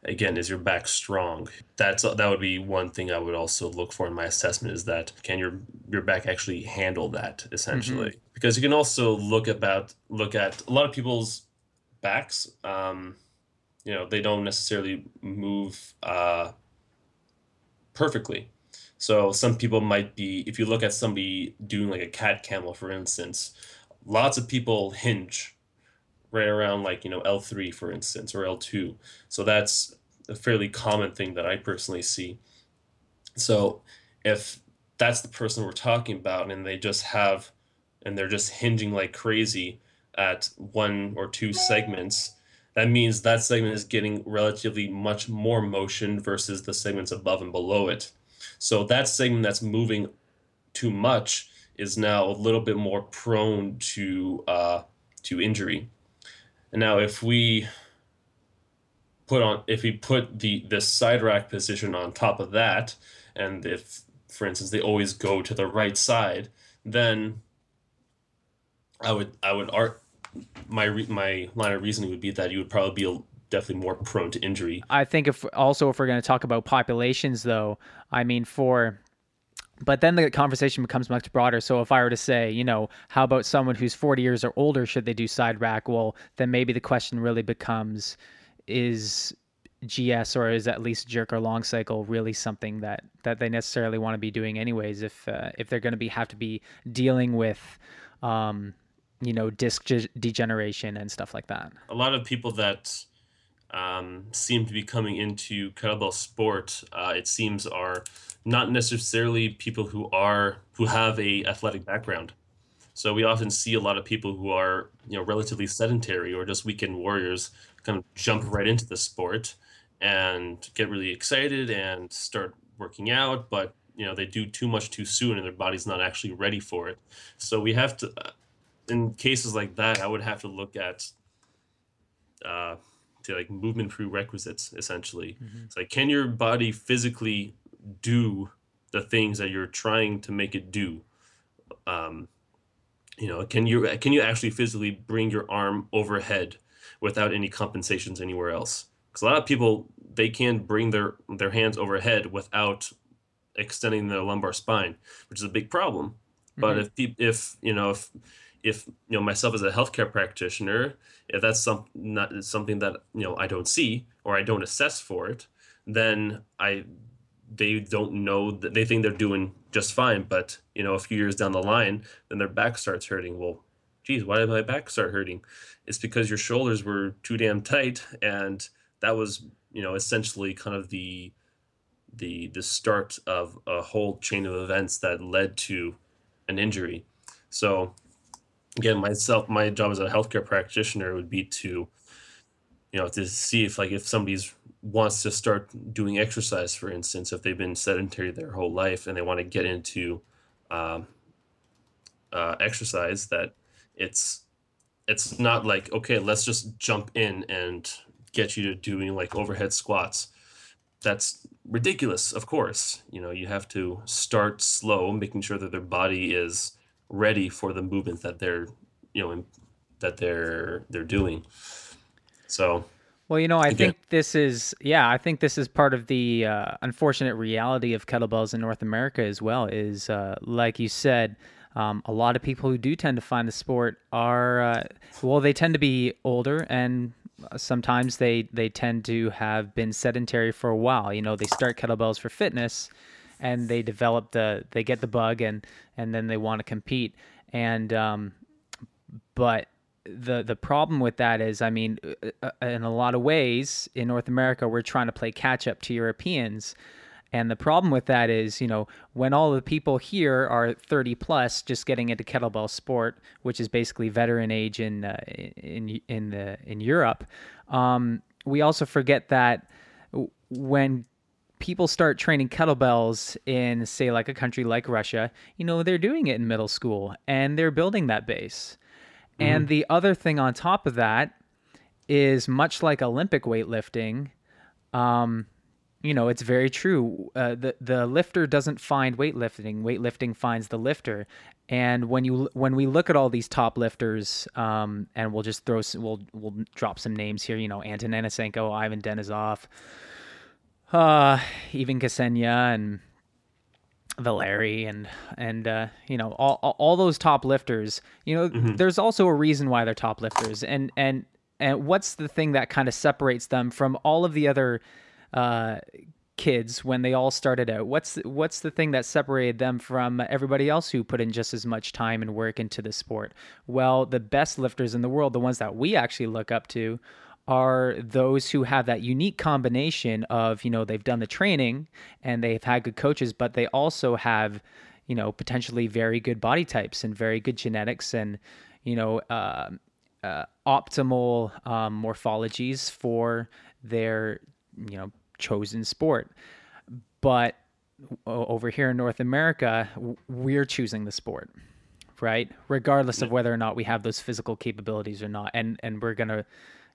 again is your back strong that's that would be one thing i would also look for in my assessment is that can your your back actually handle that essentially mm-hmm. because you can also look about look at a lot of people's backs um, you know they don't necessarily move uh, perfectly. So some people might be if you look at somebody doing like a cat camel for instance lots of people hinge right around like you know L3 for instance or L2 so that's a fairly common thing that I personally see. So if that's the person we're talking about and they just have and they're just hinging like crazy at one or two segments, that means that segment is getting relatively much more motion versus the segments above and below it. So that segment that's moving too much is now a little bit more prone to uh, to injury. And now if we put on if we put the the side rack position on top of that, and if for instance they always go to the right side, then I would I would art my re- my line of reasoning would be that you would probably be definitely more prone to injury. I think if also if we're going to talk about populations, though, I mean for. But then the conversation becomes much broader. So if I were to say, you know, how about someone who's 40 years or older, should they do side rack? Well, then maybe the question really becomes, is GS or is at least jerk or long cycle really something that that they necessarily want to be doing anyways? If uh, if they're going to be have to be dealing with um, you know disc degeneration and stuff like that. A lot of people that um, seem to be coming into kettlebell sport, uh, it seems, are not necessarily people who are who have a athletic background. So we often see a lot of people who are you know relatively sedentary or just weekend warriors kind of jump right into the sport and get really excited and start working out, but you know they do too much too soon and their body's not actually ready for it. So we have to in cases like that, I would have to look at uh, to like movement prerequisites essentially. Mm-hmm. It's like can your body physically do the things that you're trying to make it do? Um, you know, can you can you actually physically bring your arm overhead without any compensations anywhere else? Because a lot of people they can bring their their hands overhead without extending their lumbar spine, which is a big problem. Mm-hmm. But if if you know if if you know myself as a healthcare practitioner, if that's some not something that you know I don't see or I don't assess for it, then I they don't know that they think they're doing just fine. But you know, a few years down the line, then their back starts hurting. Well, geez, why did my back start hurting? It's because your shoulders were too damn tight, and that was you know essentially kind of the the the start of a whole chain of events that led to an injury. So again myself my job as a healthcare practitioner would be to you know to see if like if somebody's wants to start doing exercise for instance if they've been sedentary their whole life and they want to get into um, uh, exercise that it's it's not like okay let's just jump in and get you to doing like overhead squats. That's ridiculous of course. You know you have to start slow making sure that their body is ready for the movement that they're you know that they're they're doing. So well you know i again, think this is yeah i think this is part of the uh, unfortunate reality of kettlebells in north america as well is uh, like you said um, a lot of people who do tend to find the sport are uh, well they tend to be older and sometimes they they tend to have been sedentary for a while. You know they start kettlebells for fitness and they develop the they get the bug and and then they want to compete. And um, but the the problem with that is I mean uh, uh, in a lot of ways in North America we're trying to play catch up to Europeans. And the problem with that is, you know, when all the people here are 30 plus, just getting into kettlebell sport, which is basically veteran age in uh, in in the in Europe, um, we also forget that when people start training kettlebells in, say, like a country like Russia, you know, they're doing it in middle school and they're building that base. Mm-hmm. And the other thing on top of that is much like Olympic weightlifting. Um, you know, it's very true. Uh, the the lifter doesn't find weightlifting; weightlifting finds the lifter. And when you when we look at all these top lifters, um, and we'll just throw some, we'll we'll drop some names here. You know, Anton Denisenko, Ivan Denisov, uh, even Ksenia and Valeri and and uh, you know all all those top lifters. You know, mm-hmm. there's also a reason why they're top lifters, and and and what's the thing that kind of separates them from all of the other uh, kids when they all started out? What's what's the thing that separated them from everybody else who put in just as much time and work into the sport? Well, the best lifters in the world, the ones that we actually look up to, are those who have that unique combination of you know they've done the training and they've had good coaches, but they also have you know potentially very good body types and very good genetics and you know uh, uh, optimal um, morphologies for their you know chosen sport. But over here in North America, we're choosing the sport, right? Regardless of whether or not we have those physical capabilities or not. And and we're gonna,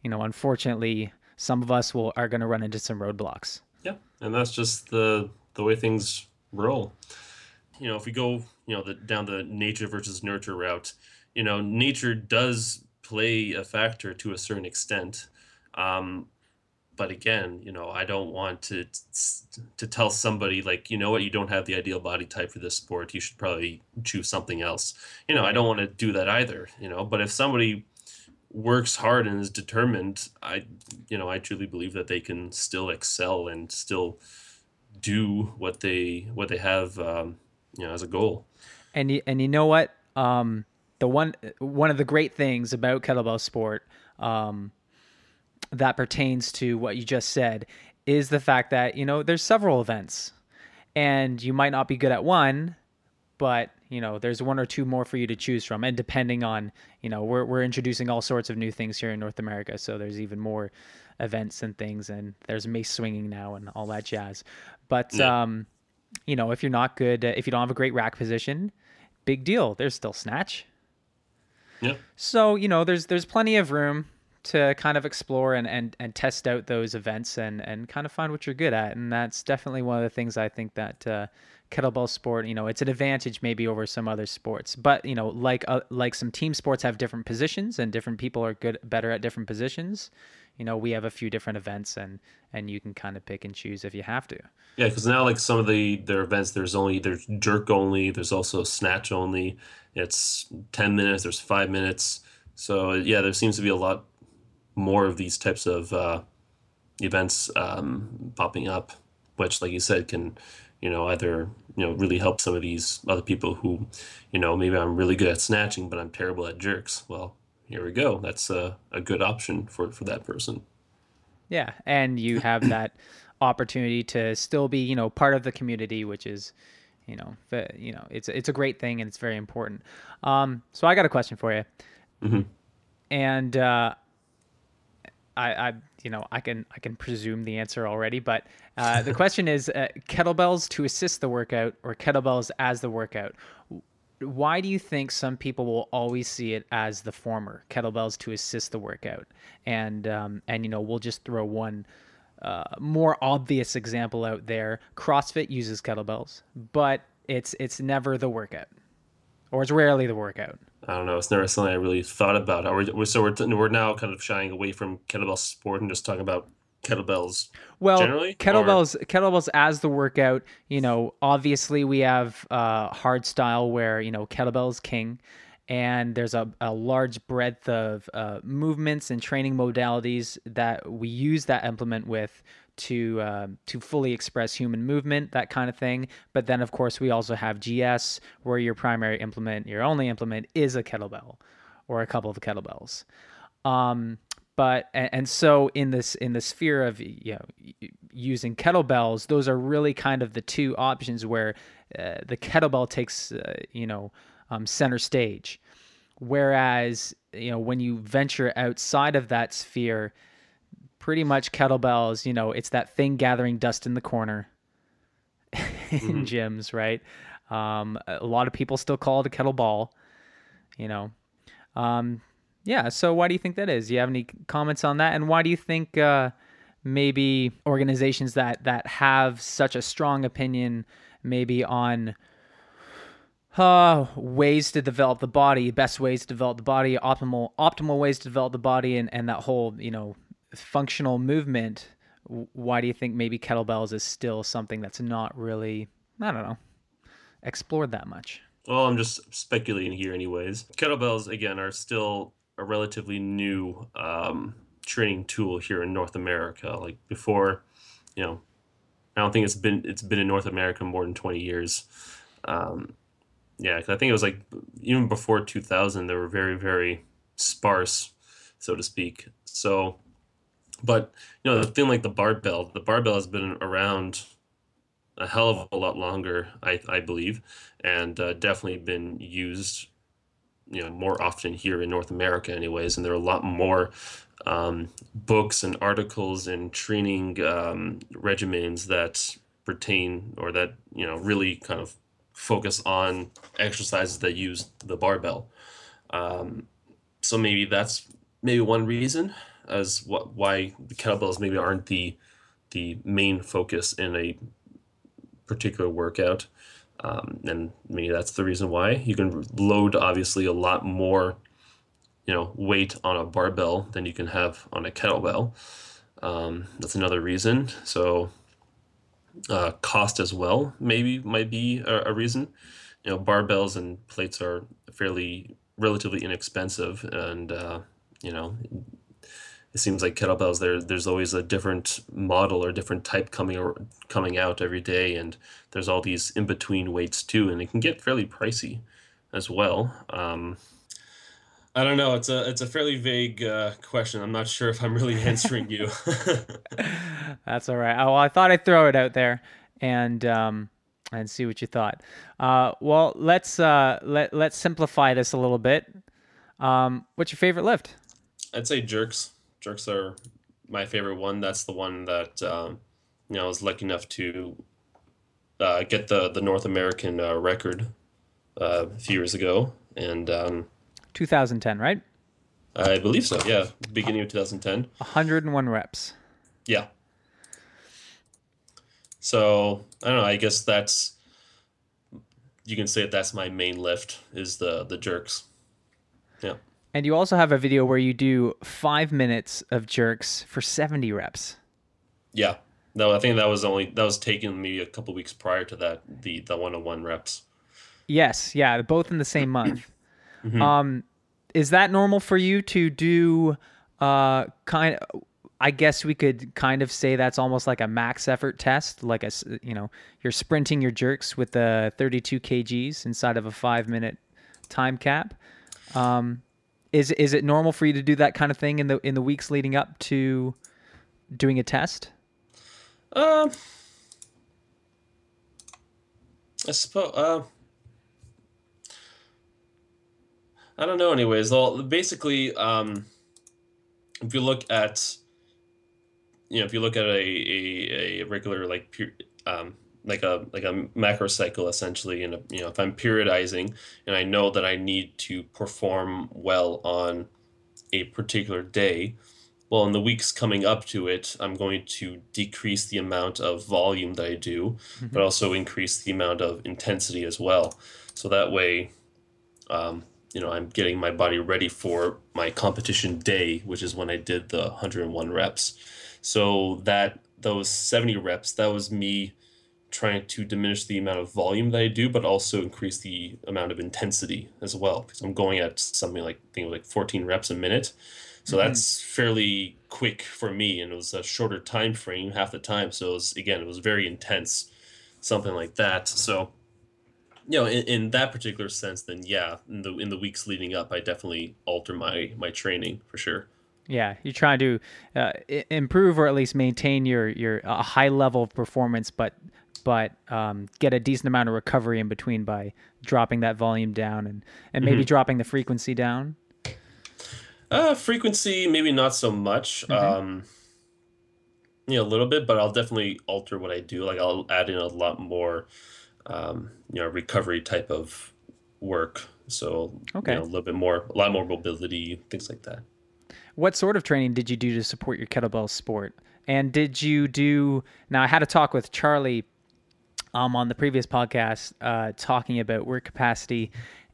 you know, unfortunately, some of us will are gonna run into some roadblocks. Yeah, and that's just the the way things roll. You know, if we go, you know, the down the nature versus nurture route, you know, nature does play a factor to a certain extent. Um, but again, you know, I don't want to to tell somebody like, you know what, you don't have the ideal body type for this sport. You should probably choose something else. You know, I don't want to do that either. You know, but if somebody works hard and is determined, I, you know, I truly believe that they can still excel and still do what they what they have, um, you know, as a goal. And you, and you know what, um, the one one of the great things about kettlebell sport. Um, that pertains to what you just said is the fact that you know there's several events and you might not be good at one but you know there's one or two more for you to choose from. And depending on you know we're, we're introducing all sorts of new things here in north america so there's even more events and things and there's mace swinging now and all that jazz. But yeah. um you know if you're not good if you don't have a great rack position big deal. There's still snatch. Yeah. So you know there's there's plenty of room to kind of explore and, and, and test out those events and, and kind of find what you're good at. And that's definitely one of the things I think that uh, kettlebell sport, you know, it's an advantage maybe over some other sports. But you know, like uh, like some team sports have different positions and different people are good better at different positions. You know, we have a few different events and and you can kind of pick and choose if you have to. Yeah, because now like some of the their events, there's only there's jerk only, there's also snatch only. It's ten minutes, there's five minutes. So yeah, there seems to be a lot more of these types of uh, events um, popping up, which, like you said, can you know either you know really help some of these other people who you know maybe I'm really good at snatching, but I'm terrible at jerks. Well, here we go. That's a, a good option for for that person. Yeah, and you have that opportunity to still be you know part of the community, which is you know you know it's it's a great thing and it's very important. Um, so I got a question for you. Mm-hmm. And uh, I, I, you know, I can I can presume the answer already, but uh, the question is uh, kettlebells to assist the workout or kettlebells as the workout. Why do you think some people will always see it as the former, kettlebells to assist the workout? And um, and you know, we'll just throw one uh, more obvious example out there. CrossFit uses kettlebells, but it's it's never the workout, or it's rarely the workout. I don't know. It's never something I really thought about. We're, so we're, we're now kind of shying away from kettlebell sport and just talking about kettlebells well generally kettlebells or? kettlebells as the workout you know obviously we have uh hard style where you know kettlebells king and there's a, a large breadth of uh, movements and training modalities that we use that implement with to uh, to fully express human movement, that kind of thing. But then, of course, we also have GS, where your primary implement, your only implement, is a kettlebell or a couple of kettlebells. Um, but and, so in this in the sphere of you know using kettlebells, those are really kind of the two options where uh, the kettlebell takes uh, you know um, center stage. Whereas you know when you venture outside of that sphere, pretty much kettlebells, you know, it's that thing gathering dust in the corner. in gyms, right? Um, a lot of people still call it a kettleball, you know. Um, yeah. So why do you think that is? Do you have any comments on that? And why do you think uh, maybe organizations that that have such a strong opinion, maybe on uh, ways to develop the body, best ways to develop the body, optimal optimal ways to develop the body, and and that whole you know functional movement. Why do you think maybe kettlebells is still something that's not really I don't know explored that much? Well, I'm just speculating here, anyways. Kettlebells again are still a relatively new um, training tool here in North America. Like before, you know, I don't think it's been it's been in North America more than 20 years. Um, yeah, I think it was like even before 2000, they were very, very sparse, so to speak. So, but you know, the thing like the barbell, the barbell has been around a hell of a lot longer, I, I believe, and uh, definitely been used, you know, more often here in North America, anyways. And there are a lot more um, books and articles and training um, regimens that pertain or that you know really kind of focus on exercises that use the barbell. Um, so maybe that's maybe one reason as what why the kettlebells maybe aren't the the main focus in a particular workout. Um, and maybe that's the reason why you can load obviously a lot more you know weight on a barbell than you can have on a kettlebell. Um, that's another reason. So uh, cost as well maybe might be a, a, reason. You know, barbells and plates are fairly relatively inexpensive, and uh, you know, it seems like kettlebells there there's always a different model or different type coming or coming out every day, and there's all these in between weights too, and it can get fairly pricey as well. Um, I don't know. It's a it's a fairly vague uh, question. I'm not sure if I'm really answering you. That's all right. Oh, well, I thought I'd throw it out there and um, and see what you thought. Uh, well, let's uh, let let's simplify this a little bit. Um, what's your favorite lift? I'd say jerks. Jerks are my favorite one. That's the one that um, you know I was lucky enough to uh, get the the North American uh, record uh, a few years ago, and um, 2010, right? I believe so. Yeah, beginning of 2010. 101 reps. Yeah. So I don't know. I guess that's you can say that that's my main lift is the the jerks. Yeah. And you also have a video where you do five minutes of jerks for 70 reps. Yeah. No, I think that was only that was taking me a couple weeks prior to that the the one on one reps. Yes, yeah, both in the same month. Mm-hmm. Um, is that normal for you to do? Uh, kind of. I guess we could kind of say that's almost like a max effort test, like a you know you're sprinting your jerks with the 32 kgs inside of a five minute time cap. Um, is is it normal for you to do that kind of thing in the in the weeks leading up to doing a test? Um, I suppose. Uh, I don't know. Anyways, well, basically, um, if you look at, you know, if you look at a a, a regular like um, like a like a macro cycle essentially, and you know, if I'm periodizing and I know that I need to perform well on a particular day, well, in the weeks coming up to it, I'm going to decrease the amount of volume that I do, mm-hmm. but also increase the amount of intensity as well. So that way, um, you know, I'm getting my body ready for my competition day, which is when I did the 101 reps. So that those 70 reps, that was me trying to diminish the amount of volume that I do, but also increase the amount of intensity as well. Because I'm going at something like I think like 14 reps a minute. So mm-hmm. that's fairly quick for me, and it was a shorter time frame, half the time. So it was again, it was very intense, something like that. So you know, in, in that particular sense, then yeah, in the in the weeks leading up, I definitely alter my my training for sure. Yeah, you're trying to uh, improve or at least maintain your your a high level of performance, but but um, get a decent amount of recovery in between by dropping that volume down and and maybe mm-hmm. dropping the frequency down. Uh, frequency maybe not so much. Mm-hmm. Um, Yeah, a little bit, but I'll definitely alter what I do. Like I'll add in a lot more, um, you know, recovery type of work. So okay, you know, a little bit more, a lot more mobility, things like that. What sort of training did you do to support your kettlebell sport? And did you do? Now I had a talk with Charlie um, on the previous podcast uh, talking about work capacity.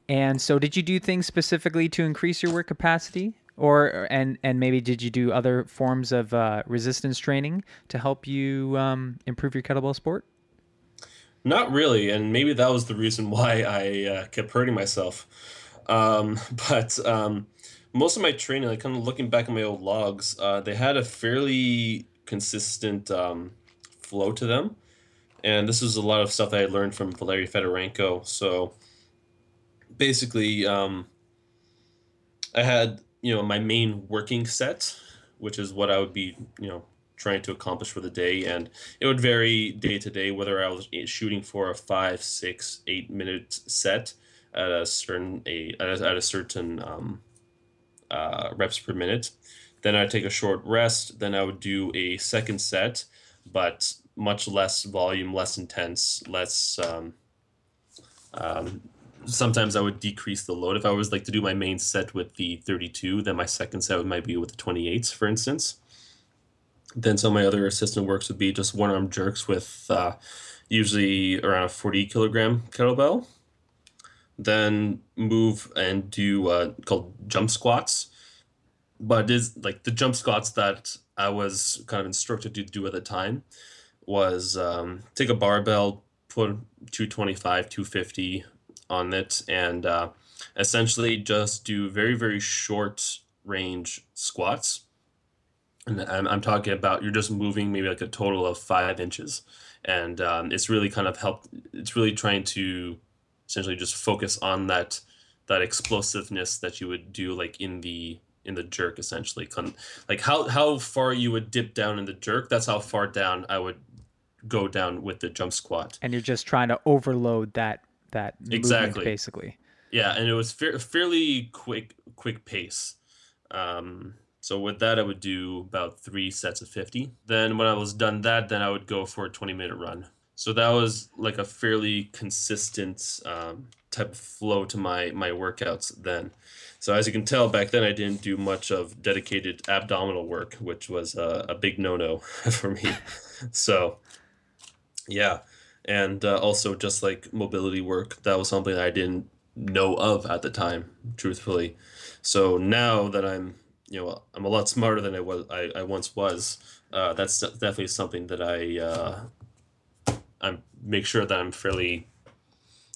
And so, did you do things specifically to increase your work capacity, or and and maybe did you do other forms of uh, resistance training to help you um, improve your kettlebell sport? Not really, and maybe that was the reason why I uh, kept hurting myself. Um, but um, most of my training, like kind of looking back at my old logs, uh, they had a fairly consistent um, flow to them and this is a lot of stuff that I learned from Valery Fedorenko. So basically, um, I had you know my main working set, which is what I would be you know trying to accomplish for the day, and it would vary day to day whether I was shooting for a five, six, eight minute set at a certain a at a certain um, uh, reps per minute. Then I'd take a short rest. Then I would do a second set, but much less volume, less intense, less. Um, um, sometimes I would decrease the load. If I was like to do my main set with the 32, then my second set might be with the 28s, for instance. Then some of my other assistant works would be just one arm jerks with uh, usually around a 40 kilogram kettlebell. Then move and do uh, called jump squats. But it is like the jump squats that I was kind of instructed to do at the time was um, take a barbell, put 225, 250 on it, and uh, essentially just do very, very short range squats. And I'm, I'm talking about you're just moving maybe like a total of five inches. And um, it's really kind of helped, it's really trying to essentially just focus on that that explosiveness that you would do like in the in the jerk essentially like how how far you would dip down in the jerk that's how far down i would go down with the jump squat. And you're just trying to overload that that exactly basically. Yeah, and it was fa- fairly quick quick pace. Um, so with that, I would do about three sets of fifty. Then when I was done that, then I would go for a twenty minute run. So that was like a fairly consistent um, type of flow to my my workouts then. So as you can tell, back then I didn't do much of dedicated abdominal work, which was a, a big no no for me. so yeah, and uh, also just like mobility work, that was something I didn't know of at the time, truthfully. So now that I'm, you know, I'm a lot smarter than I was, I, I once was. Uh, that's definitely something that I, uh, I make sure that I'm fairly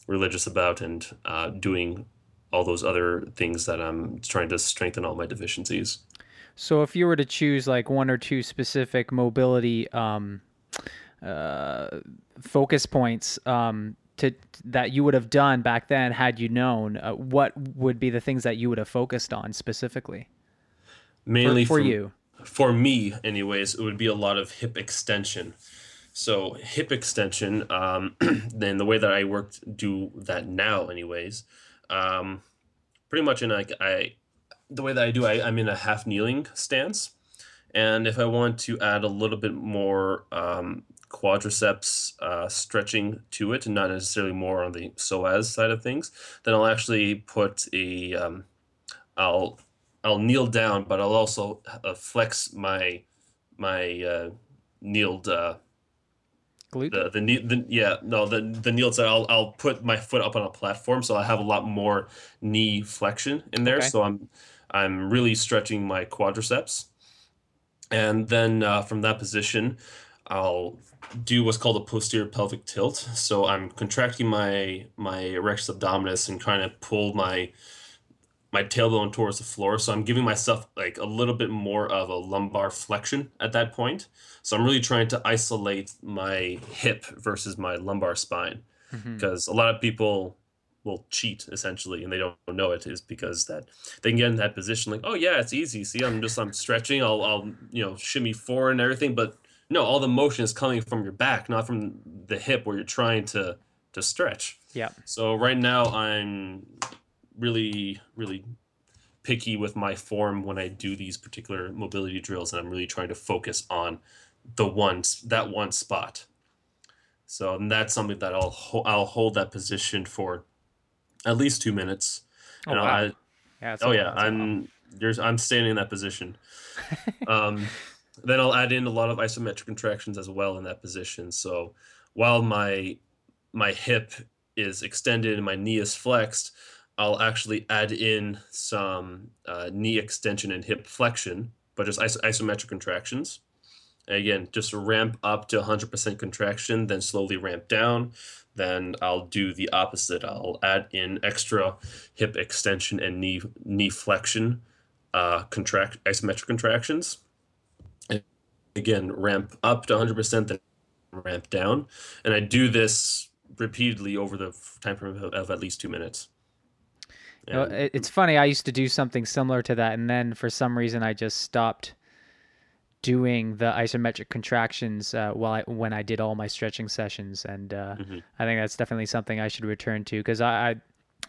religious about and uh, doing all those other things that I'm trying to strengthen all my deficiencies. So if you were to choose like one or two specific mobility um, uh, focus points um, to that you would have done back then had you known, uh, what would be the things that you would have focused on specifically? Mainly for, for, for you. For me, anyways, it would be a lot of hip extension. So hip extension, um, then the way that I worked do that now, anyways, um, pretty much in like I, the way that I do, I, I'm in a half kneeling stance, and if I want to add a little bit more um, quadriceps uh, stretching to it and not necessarily more on the psoas side of things, then I'll actually put a um, I'll I'll kneel down, but I'll also uh, flex my my uh, kneeled uh, glute. The, the, the yeah no the the kneeled side. I'll I'll put my foot up on a platform, so I have a lot more knee flexion in there. Okay. So I'm I'm really stretching my quadriceps, and then uh, from that position, I'll do what's called a posterior pelvic tilt. So I'm contracting my my rectus abdominis and kind of pull my my tailbone towards the floor. So I'm giving myself like a little bit more of a lumbar flexion at that point. So I'm really trying to isolate my hip versus my lumbar spine because mm-hmm. a lot of people will cheat essentially and they don't know it is because that they can get in that position like oh yeah it's easy see i'm just i'm stretching i'll i'll you know shimmy forward and everything but no, all the motion is coming from your back, not from the hip where you're trying to to stretch. Yeah. So right now I'm really really picky with my form when I do these particular mobility drills and I'm really trying to focus on the one that one spot. So that's something that I'll ho- I'll hold that position for at least two minutes. Oh, and wow. I, Yeah, oh yeah, that's a lot. I'm there's I'm standing in that position. um, then I'll add in a lot of isometric contractions as well in that position. So while my my hip is extended and my knee is flexed, I'll actually add in some uh, knee extension and hip flexion, but just iso- isometric contractions. And again, just ramp up to 100% contraction, then slowly ramp down. Then I'll do the opposite. I'll add in extra hip extension and knee knee flexion, uh, contract isometric contractions. And again, ramp up to 100%, then ramp down, and I do this repeatedly over the time frame of, of at least two minutes. You know, it's funny. I used to do something similar to that, and then for some reason, I just stopped doing the isometric contractions uh, while I, when I did all my stretching sessions, and uh, Mhm. I think that's definitely something I should return to because I, I,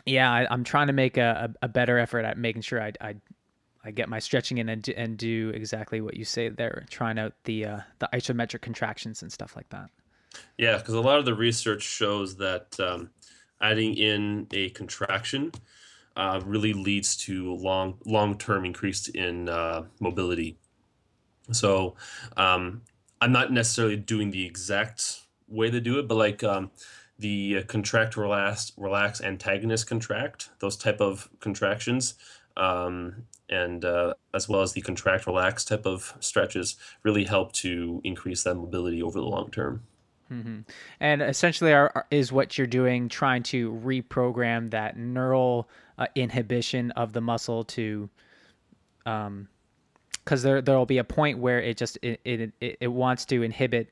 yeah, I, I'm trying to make a, a, a better effort at making sure I, I, I get my stretching in and do, and do exactly what you say there, trying out the uh, the isometric contractions and stuff like that. Yeah, because a lot of the research shows that um, adding in a contraction uh, really leads to long long term increase in uh, mobility. So um, I'm not necessarily doing the exact way to do it, but like um, the uh, contract relax relax antagonist contract, those type of contractions. Um, and uh, as well as the contract relax type of stretches really help to increase that mobility over the long term. hmm And essentially, are- is what you're doing trying to reprogram that neural uh, inhibition of the muscle to, um, because there there will be a point where it just it it, it, wants to inhibit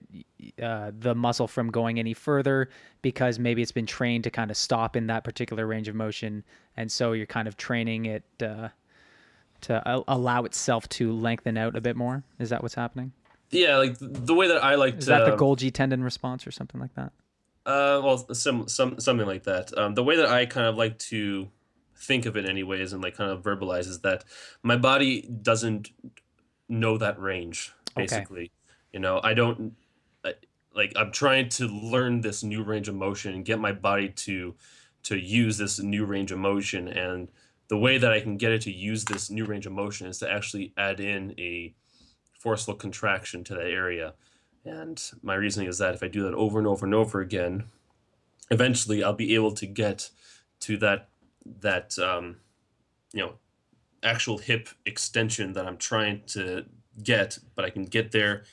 uh, the muscle from going any further because maybe it's been trained to kind of stop in that particular range of motion, and so you're kind of training it uh, to allow itself to lengthen out a bit more. Is that what's happening? Yeah, like the way that I like Is to. that the Golgi tendon response or something like that? Uh, well, some some something like that. Um, the way that I kind of like to think of it, anyways, and like kind of verbalize is that my body doesn't know that range. Okay. Basically, you know, I don't I, like. I'm trying to learn this new range of motion and get my body to to use this new range of motion. And the way that I can get it to use this new range of motion is to actually add in a forceful contraction to that area. And my reasoning is that if I do that over and over and over again, eventually I'll be able to get to that that um, you know actual hip extension that I'm trying to get, but I can get there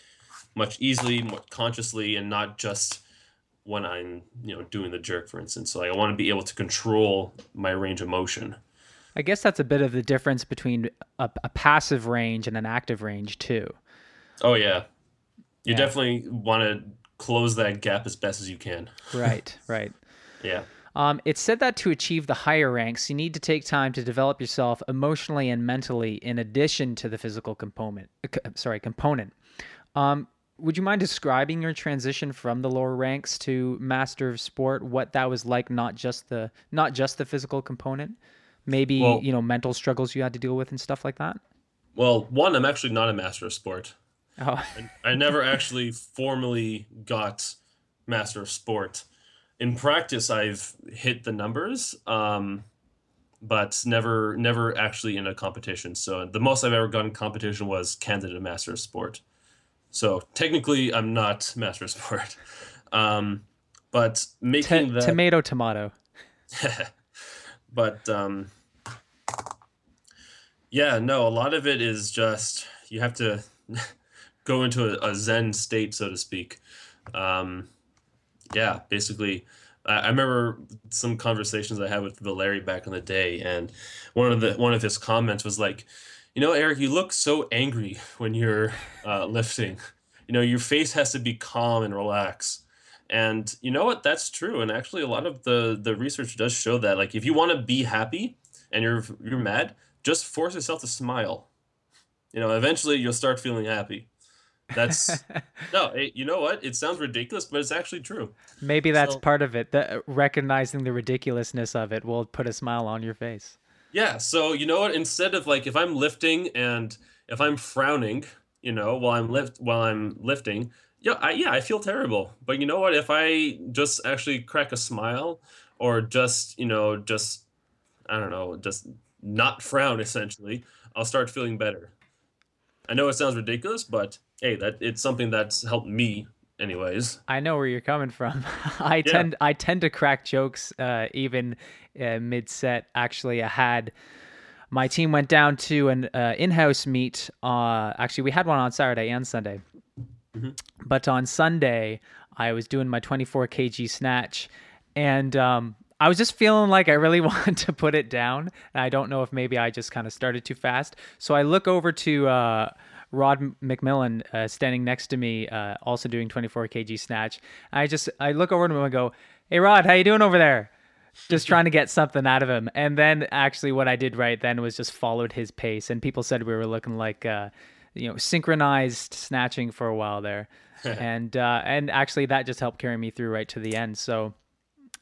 much easily, more consciously, and not just when I'm you know doing the jerk, for instance. So like, I want to be able to control my range of motion. I guess that's a bit of the difference between a, a passive range and an active range too. Oh yeah, you Yeah. definitely want to close that gap as best as you can. Right, right. Yeah. Um, it's said that to achieve the higher ranks, you need to take time to develop yourself emotionally and mentally, in addition to the physical component. uh, Sorry, component. Um, would you mind describing your transition from the lower ranks to master of sport? What that was like, not just the not just the physical component, maybe Well- you know mental struggles you had to deal with and stuff like that. Well, one, I'm actually not a master of sport. Oh, I never actually formally got master of sport. In practice, I've hit the numbers, um, but never, never actually in a competition. So the most I've ever gotten in competition was candidate master of sport. So technically, I'm not master of sport. Um, but t- making tomato, tomato. but um, yeah, no, a lot of it is just you have to go into a, a Zen state, so to speak. Um, yeah, basically, I, remember some conversations I had with Valeri back in the day, and one of the one of his comments was like, "You know, Eric, you look so angry when you're uh, lifting. You know, your face has to be calm and relax." And you know what? That's true. And actually, a lot of the the research does show that. Like, if you want to be happy and you're you're mad, just force yourself to smile. You know, eventually you'll start feeling happy. That's no. Hey, you know what? It sounds ridiculous, but it's actually true. Maybe that's So- part of it. The recognizing the ridiculousness of it will put a smile on your face. Yeah. So you know what? Instead of like, if I'm lifting and if I'm frowning, you know, while I'm lift while I'm lifting, yeah, I, yeah, I feel terrible. But you know what? If I just actually crack a smile, or just you know, just I don't know, just not frown, essentially, I'll start feeling better. I know it sounds ridiculous, but hey, that it's something that's helped me anyways. I know where you're coming from. I yeah. tend I tend to crack jokes uh, even uh, mid set. Actually, I had my team went down to an uh, in-house meet. Uh, actually, we had one on Saturday and Sunday, mm-hmm. but on Sunday I was doing my 24 kg snatch, and um, I was just feeling like I really wanted to put it down. And I don't know if maybe I just kind of started too fast. So I look over to uh, Rod McMillan uh, standing next to me, uh, also doing 24 kg snatch. I just I look over to him and go, "Hey Rod, how you doing over there?" Just trying to get something out of him. And then actually, what I did right then was just followed his pace. And people said we were looking like uh, you know synchronized snatching for a while there. and uh, and actually, that just helped carry me through right to the end. So.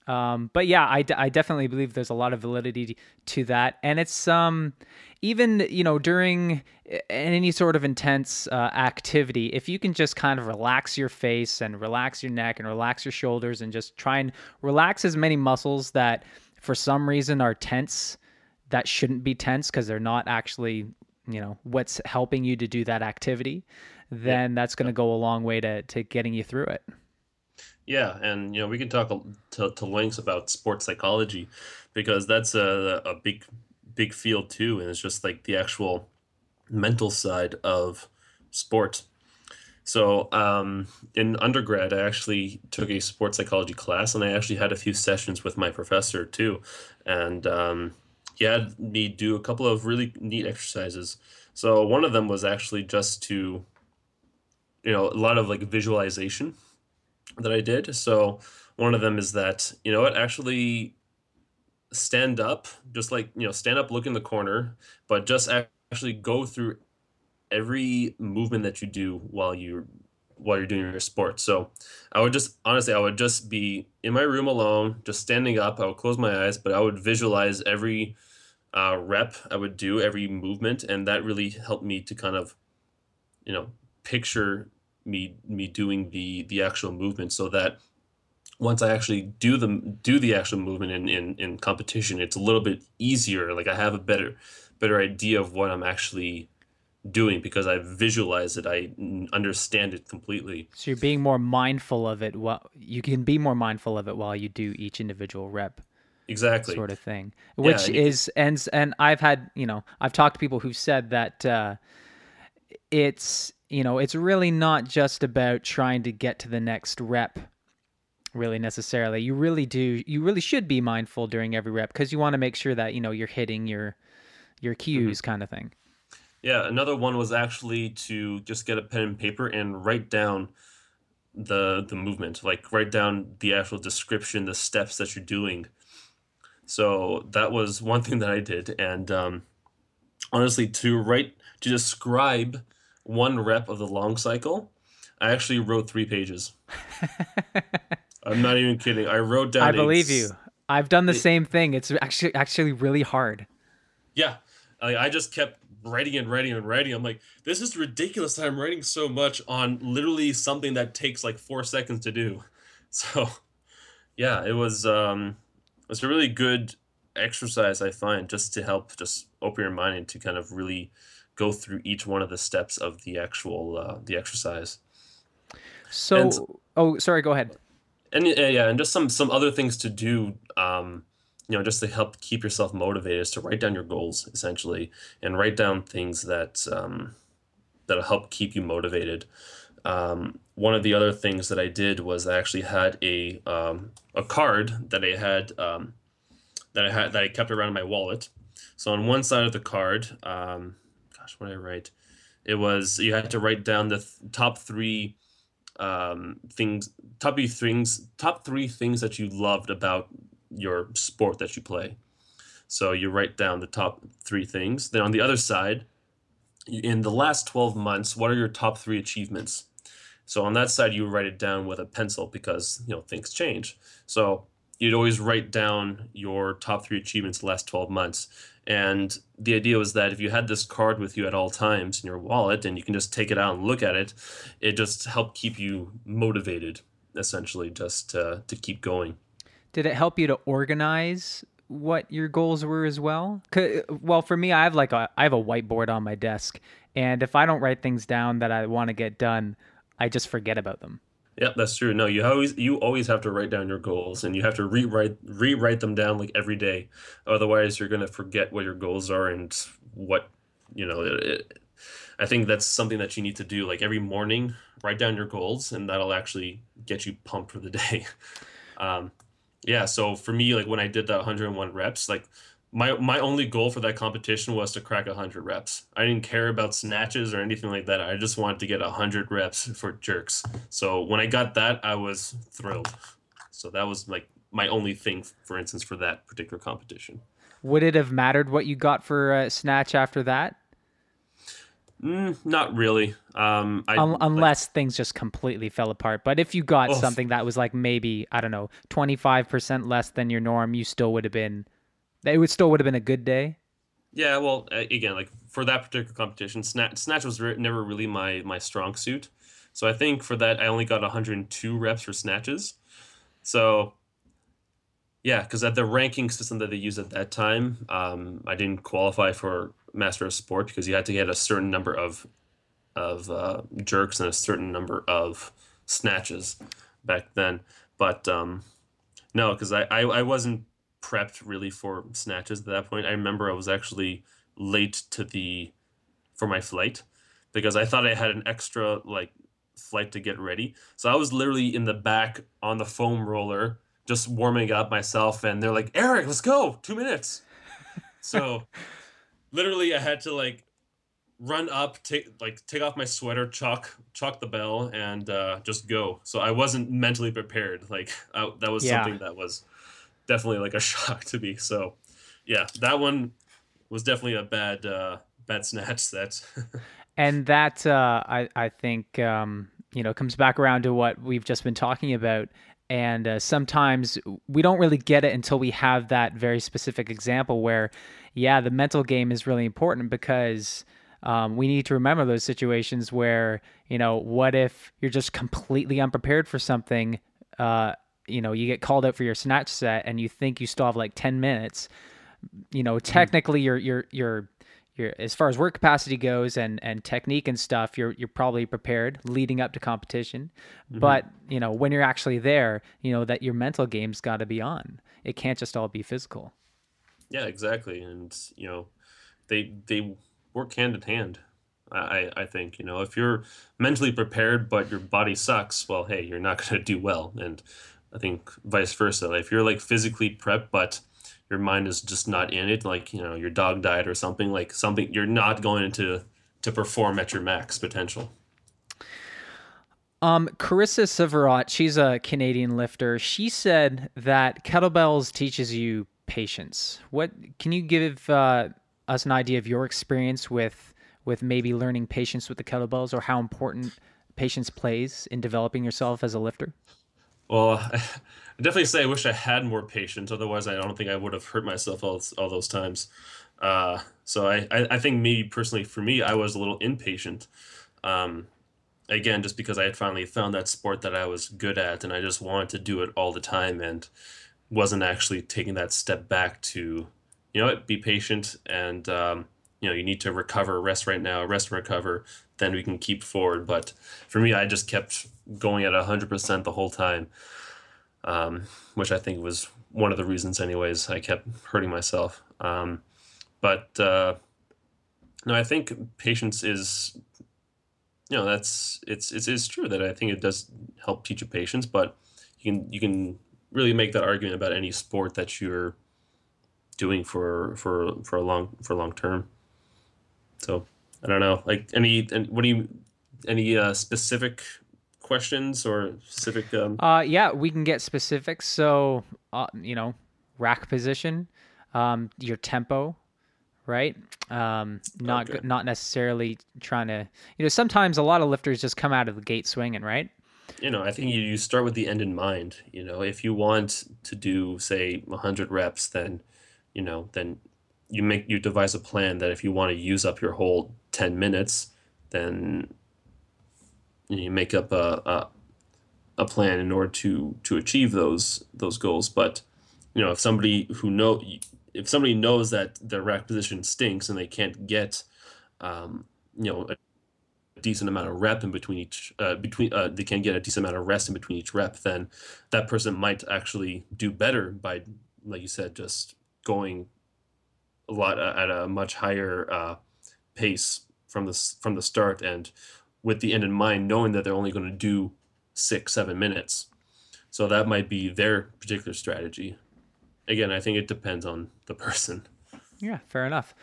Um, but yeah, I, d- I definitely believe there's a lot of validity to that, and it's um, even you know during any sort of intense uh, activity, if you can just kind of relax your face and relax your neck and relax your shoulders and just try and relax as many muscles that for some reason are tense that shouldn't be tense because they're not actually you know what's helping you to do that activity, then yeah. that's going to go a long way to to getting you through it. Yeah, and you know we can talk to, to lengths about sports psychology because that's a, a big big field too, and it's just like the actual mental side of sport. So um, in undergrad, I actually took a sports psychology class, and I actually had a few sessions with my professor too, and um, he had me do a couple of really neat exercises. So one of them was actually just to, you know, a lot of like visualization that I did. So one of them is that you know what actually stand up, just like you know stand up, look in the corner, but just actually go through every movement that you do while you while you're doing your sport. So I would just honestly I would just be in my room alone, just standing up. I would close my eyes, but I would visualize every uh, rep I would do, every movement, and that really helped me to kind of you know picture me me doing the the actual movement so that once I actually do the do the actual movement in, in, in competition, it's a little bit easier. Like I have a better better idea of what I'm actually doing because I visualize it, I understand it completely. So you're being more mindful of it. While you can be more mindful of it while you do each individual rep. Exactly. Sort of thing, which yeah, is and and I've had you know I've talked to people who've said that uh, it's you know, it's really not just about trying to get to the next rep really necessarily. You really do you really should be mindful during every rep because you want to make sure that, you know, you're hitting your your cues mm-hmm. kind of thing. Yeah, another one was actually to just get a pen and paper and write down the the movement, like write down the actual description, the steps that you're doing. So that was one thing that I did, and um, honestly, to write to describe one rep of the long cycle, I actually wrote three pages. I'm not even kidding. I wrote down. I believe you. I've done the it, same thing. It's actually actually really hard. Yeah, I, I just kept writing and writing and writing. I'm like, this is ridiculous. I'm writing so much on literally something that takes like four seconds to do. So, yeah, it was um, it was a really good exercise I find just to help just open your mind and to kind of really go through each one of the steps of the actual uh, the exercise. So, and, oh, sorry, go ahead. And yeah, and just some some other things to do. Um, you know, just to help keep yourself motivated is to write down your goals essentially, and write down things that um, that'll help keep you motivated. Um, one of the other things that I did was I actually had a um, a card that I had um, that I had that I kept around in my wallet. So on one side of the card, um, gosh, what did I write? It was you had to write down the th- top three um, things, top three things, top three things that you loved about your sport that you play. So you write down the top three things. Then on the other side, in the last 12 months, what are your top three achievements? So on that side, you write it down with a pencil because you know things change. So you'd always write down your top three achievements last 12 months. And the idea was that if you had this card with you at all times in your wallet and you can just take it out and look at it, it just helped keep you motivated, essentially, just to, to keep going. Did it help you to organize what your goals were as well? Well, for me, I have like a I have a whiteboard on my desk, and if I don't write things down that I want to get done, I just forget about them. Yeah, that's true. No, you always you always have to write down your goals, and you have to rewrite rewrite them down like every day. Otherwise, you're gonna forget what your goals are and what you know. It, I think that's something that you need to do. Like every morning, write down your goals, and that'll actually get you pumped for the day. Um, yeah. So for me, like when I did that 101 reps, like my my only goal for that competition was to crack 100 reps. I didn't care about snatches or anything like that. I just wanted to get 100 reps for jerks. So when I got that, I was thrilled. So that was like my only thing, for instance, for that particular competition. Would it have mattered what you got for a snatch after that? Mm, not really. Um, I, Un- unless like, things just completely fell apart. But if you got oh, something that was like maybe I don't know twenty five percent less than your norm, you still would have been it would still would have been a good day. Yeah, well, again, like for that particular competition, snatch, snatch was re- never really my my strong suit. So I think for that, I only got 102 reps for snatches. So yeah, because at the ranking system that they used at that time, um, I didn't qualify for Master of Sport because you had to get a certain number of of uh, jerks and a certain number of snatches back then. But um, no, because I, I, I wasn't prepped really for snatches at that point. I remember I was actually late to the for my flight because I thought I had an extra like flight to get ready. So I was literally in the back on the foam roller just warming up myself and they're like, "Eric, let's go. 2 minutes." So literally I had to like run up, take like take off my sweater, chalk chalk the bell and uh, just go. So I wasn't mentally prepared. Like I, that was yeah. something that was definitely like a shock to me. So, yeah, that one was definitely a bad uh, bad snatch. That and that uh, I I think um, you know comes back around to what we've just been talking about. And uh, sometimes we don't really get it until we have that very specific example where, yeah, the mental game is really important because um, we need to remember those situations where you know what if you're just completely unprepared for something uh, you know you get called out for your snatch set and you think you still have like 10 minutes you know technically you're you're you're you're as far as work capacity goes and and technique and stuff you're you're probably prepared leading up to competition. Mm-hmm. but you know when you're actually there you know that your mental game's got to be on. It can't just all be physical. Yeah exactly. And you know they they work hand in hand I, I think you know. If you're mentally prepared but your body sucks well hey you're not going to do well. And I think vice versa. If you're like physically prepped, but your mind is just not in it, like you know your dog died or something, like something you're not going to to perform at your max potential. Um, Carissa Severot, she's a Canadian lifter. She said that kettlebells teaches you patience. What can you give uh, us an idea of your experience with with maybe learning patience with the kettlebells, or how important patience plays in developing yourself as a lifter? Well, I definitely say I wish I had more patience. Otherwise, I don't think I would have hurt myself all, all those times. Uh, so I, I, I, think maybe personally for me, I was a little impatient. Um, again, just because I had finally found that sport that I was good at, and I just wanted to do it all the time, and wasn't actually taking that step back to, you know, be patient and um, you know you need to recover, rest right now, rest and recover. Then we can keep forward. But for me, I just kept going at 100% the whole time, um, which I think was one of the reasons, anyways, I kept hurting myself. Um, but uh, no, I think patience is, you know, that's it's, it's it's true that I think it does help teach you patience, but you can you can really make that argument about any sport that you're doing for for for a long for long term. So I don't know, like any and what do you any uh, specific questions or specific? Um... Uh, yeah, we can get specific. So, uh, you know, rack position, um, your tempo, right? Um, not okay. not necessarily trying to. You know, sometimes a lot of lifters just come out of the gate swinging, right? you know, I think you, you start with the end in mind. You know, if you want to do say 100 reps, then you know, then you make you devise a plan that if you want to use up your whole 10 minutes, then you make up a, a a plan in order to to achieve those those goals. But you know, if somebody who know if somebody knows that their rack position stinks and they can't get um, you know a decent amount of rep in between each uh, between uh, they can't get a decent amount of rest in between each rep, then that person might actually do better by like you said just going a lot uh, at a much higher uh, pace from the from the start and with the end in mind, knowing that they're only going to do six seven minutes. So that might be their particular strategy. Again, I think it depends on the person. Yeah, fair enough.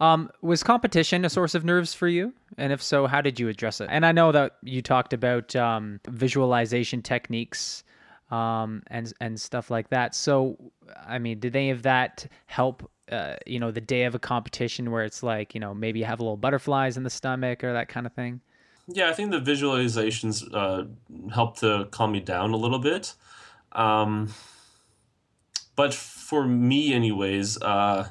Um, was competition a source of nerves for you? And if so, how did you address it? And I know that you talked about um, visualization techniques um, and and stuff like that. So, I mean, did any of that help? Uh, you know, the day of a competition where it's like, you know, maybe you have a little butterflies in the stomach or that kind of thing. Yeah, I think the visualizations uh, help to calm me down a little bit. Um, but for me, anyways, uh,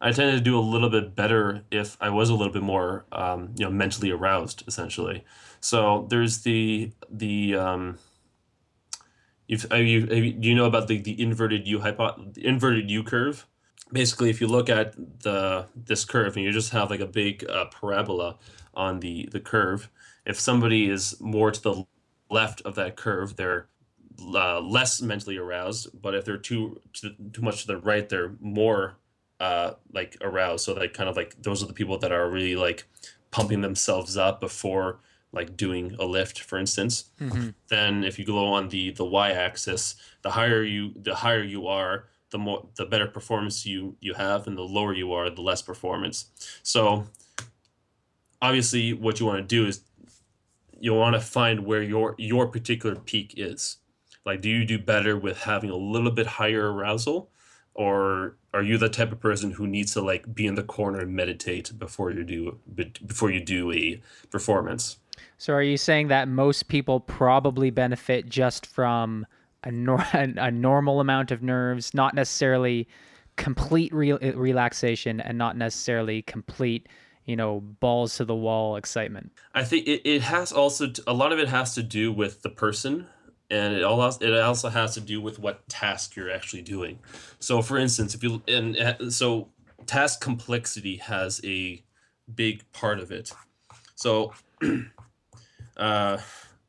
I tend to do a little bit better if I was a little bit more, um, you know, mentally aroused, essentially. So there's the the um, you, have you, do you know about the, the inverted U hypo, the inverted U curve? Basically, if you look at the this curve and you just have like a big uh, parabola on the the curve, if somebody is more to the left of that curve, they're uh, less mentally aroused. But if they're too too, too much to the right, they're more uh, like aroused. So like kind of like those are the people that are really like pumping themselves up before like doing a lift, for instance. Mm-hmm. Then if you go on the the y-axis, the higher you the higher you are, the more the better performance you you have, and the lower you are, the less performance. So obviously, what you want to do is you want to find where your your particular peak is. Like, do you do better with having a little bit higher arousal, or are you the type of person who needs to like be in the corner and meditate before you do before you do a performance? So are you saying that most people probably benefit just from a, nor- a normal amount of nerves, not necessarily complete re- relaxation and not necessarily complete you know balls to the wall excitement. I think it, it has also a lot of it has to do with the person and it also it also has to do with what task you're actually doing. So for instance if you and uh, so task complexity has a big part of it. So uh,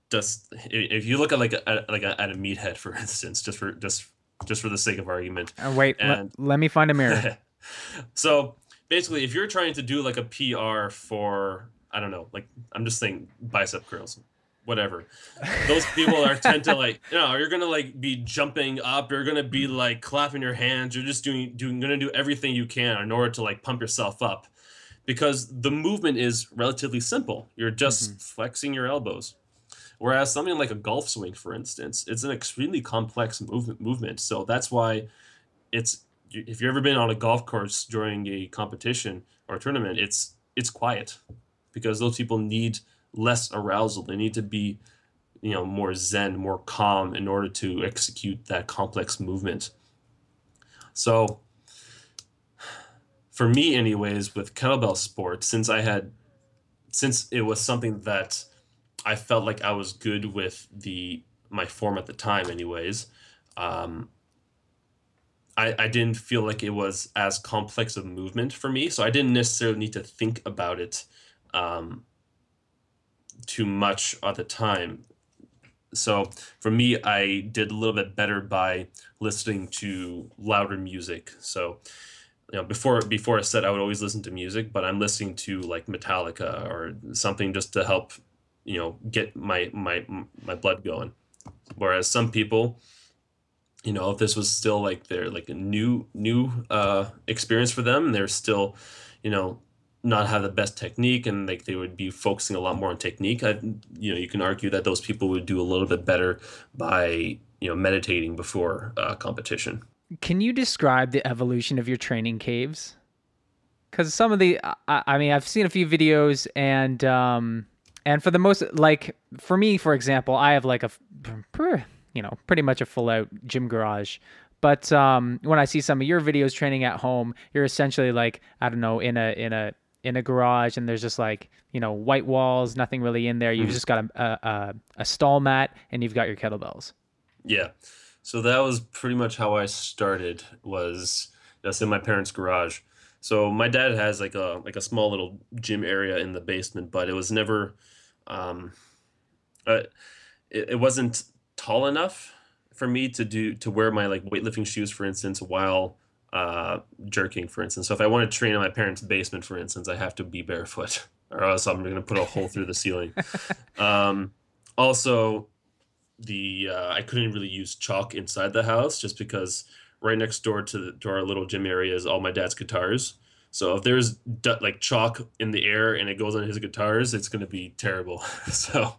just if you look at like a, like a, at a meathead, for instance, just for just just for the sake of argument. Uh, wait, and, let, let me find a mirror. so basically, if you're trying to do like a PR for I don't know, like I'm just saying bicep curls, whatever. Those people are tend to like, you know, you're gonna like be jumping up, you're gonna be like clapping your hands, you're just doing doing gonna do everything you can in order to like pump yourself up because the movement is relatively simple. You're just mm-hmm. flexing your elbows. Whereas something like a golf swing, for instance, it's an extremely complex movement. Movement. So that's why it's if you've ever been on a golf course during a competition or a tournament, it's it's quiet because those people need less arousal. They need to be, you know, more zen, more calm in order to execute that complex movement. So for me anyways with kettlebell sports since i had since it was something that i felt like i was good with the my form at the time anyways. Um, I, I didn't feel like it was as complex of movement for me so i didn't necessarily need to think about it um, too much at the time. So for me i did a little bit better by listening to louder music. So you know before before a set I would always listen to music, but I'm listening to like Metallica or something just to help you know get my my my blood going. Whereas some people, you know, if this was still like their like a new new uh, experience for them, they're still, you know, not have the best technique and like they would be focusing a lot more on technique. I you know you can argue that those people would do a little bit better by you know meditating before uh, competition. Can you describe the evolution of your training caves? Because some of the, I, I, mean, I've seen a few videos, and um, And for the most, like for me, for example, I have like a, you know, pretty much a full out gym garage. But um, when I see some of your videos training at home, you're essentially like I don't know in a in a in a garage, and there's just like you know white walls, nothing really in there. You've mm-hmm. just got a, a a stall mat, and you've got your kettlebells. Yeah, so that was pretty much how I started. Was just in my parents' garage. So my dad has like a like a small little gym area in the basement, but it was never, um, uh, it, it wasn't tall enough for me to do to wear my like weightlifting shoes, for instance, while uh, jerking, for instance. So if I want to train in my parents' basement, for instance, I have to be barefoot, or else I'm going to put a hole through the ceiling. Um, also, the uh, I couldn't really use chalk inside the house just because right next door to, the, to our little gym area is all my dad's guitars. So if there's like chalk in the air and it goes on his guitars, it's going to be terrible. so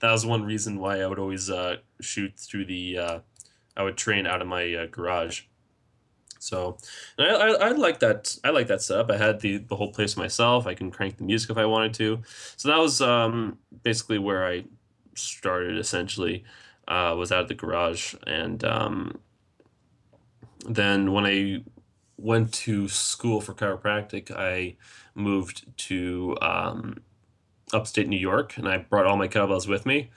that was one reason why I would always uh, shoot through the. Uh, I would train out of my uh, garage. So I, I, I, like that. I like that setup. I had the the whole place myself. I can crank the music if I wanted to. So that was um, basically where I started. Essentially, uh, was out of the garage, and um, then when I went to school for chiropractic, I moved to um, upstate New York, and I brought all my kettlebells with me.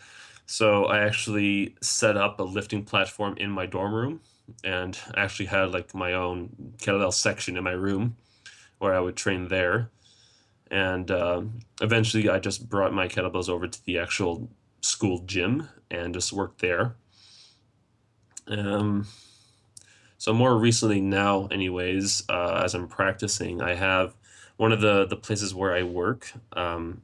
So I actually set up a lifting platform in my dorm room, and I actually had like my own kettlebell section in my room, where I would train there. And uh, eventually, I just brought my kettlebells over to the actual school gym and just worked there. Um, so more recently now, anyways, uh, as I'm practicing, I have one of the the places where I work. Um,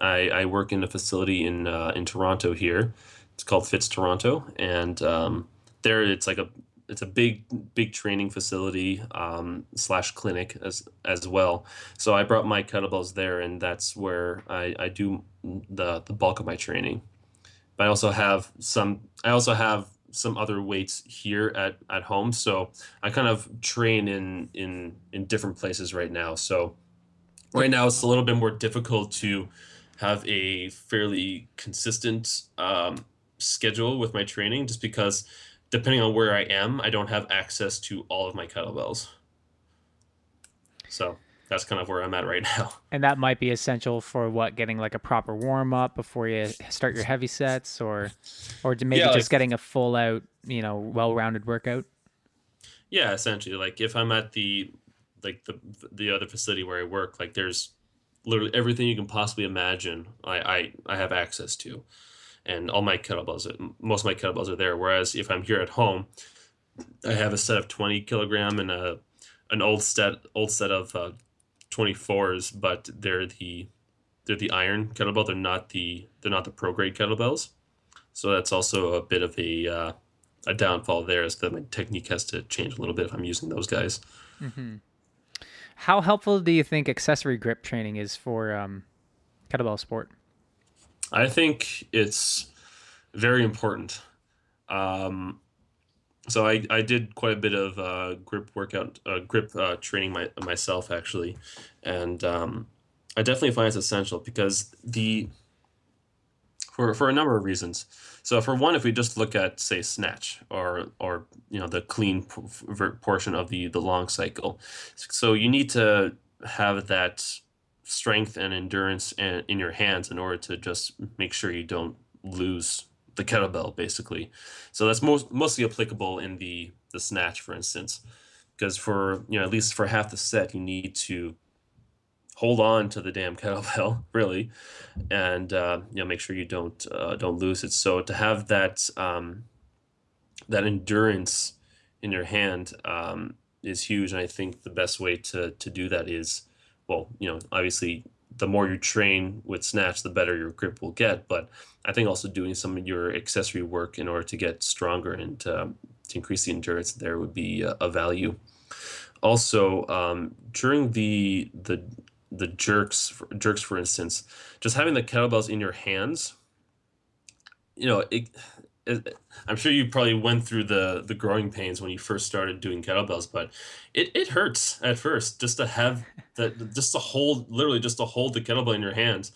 I, I work in a facility in uh, in Toronto here. It's called Fitz Toronto, and um, there it's like a it's a big big training facility um, slash clinic as as well. So I brought my kettlebells there, and that's where I, I do the the bulk of my training. But I also have some. I also have some other weights here at, at home. So I kind of train in in in different places right now. So right now it's a little bit more difficult to have a fairly consistent um, schedule with my training, just because depending on where I am, I don't have access to all of my kettlebells. So that's kind of where I'm at right now. And that might be essential for what getting like a proper warm up before you start your heavy sets, or or maybe yeah, just like, getting a full out, you know, well rounded workout. Yeah, essentially, like if I'm at the like the the other facility where I work, like there's literally everything you can possibly imagine. I I, I have access to, and all my kettlebells, most of my kettlebells are there. Whereas if I'm here at home, I have a set of 20 kilogram and a an old set old set of uh, 24s, but they're the they're the iron kettlebell. They're not the they're not the pro grade kettlebells. So that's also a bit of a uh, a downfall there, is that my technique has to change a little bit if I'm using those guys. Mm-hmm. How helpful do you think accessory grip training is for um, kettlebell sport? I think it's very important. Um, so I, I did quite a bit of uh, grip workout, uh, grip uh, training my, myself actually, and um, I definitely find it's essential because the for for a number of reasons. So for one, if we just look at say snatch or or you know the clean portion of the the long cycle, so you need to have that strength and endurance in your hands in order to just make sure you don't lose the kettlebell basically. So that's most mostly applicable in the the snatch, for instance, because for you know at least for half the set you need to hold on to the damn kettlebell really, and uh, you know make sure you don't uh, don't lose it. So to have that um, that endurance in your hand um, is huge, and I think the best way to to do that is well, you know, obviously the more you train with snatch, the better your grip will get. But I think also doing some of your accessory work in order to get stronger and to increase the endurance there would be a, a value. Also, um, during the the the jerks jerks for instance, just having the kettlebells in your hands, you know, it, I'm sure you probably went through the the growing pains when you first started doing kettlebells, but it, it hurts at first just to have that just to hold literally just to hold the kettlebell in your hands.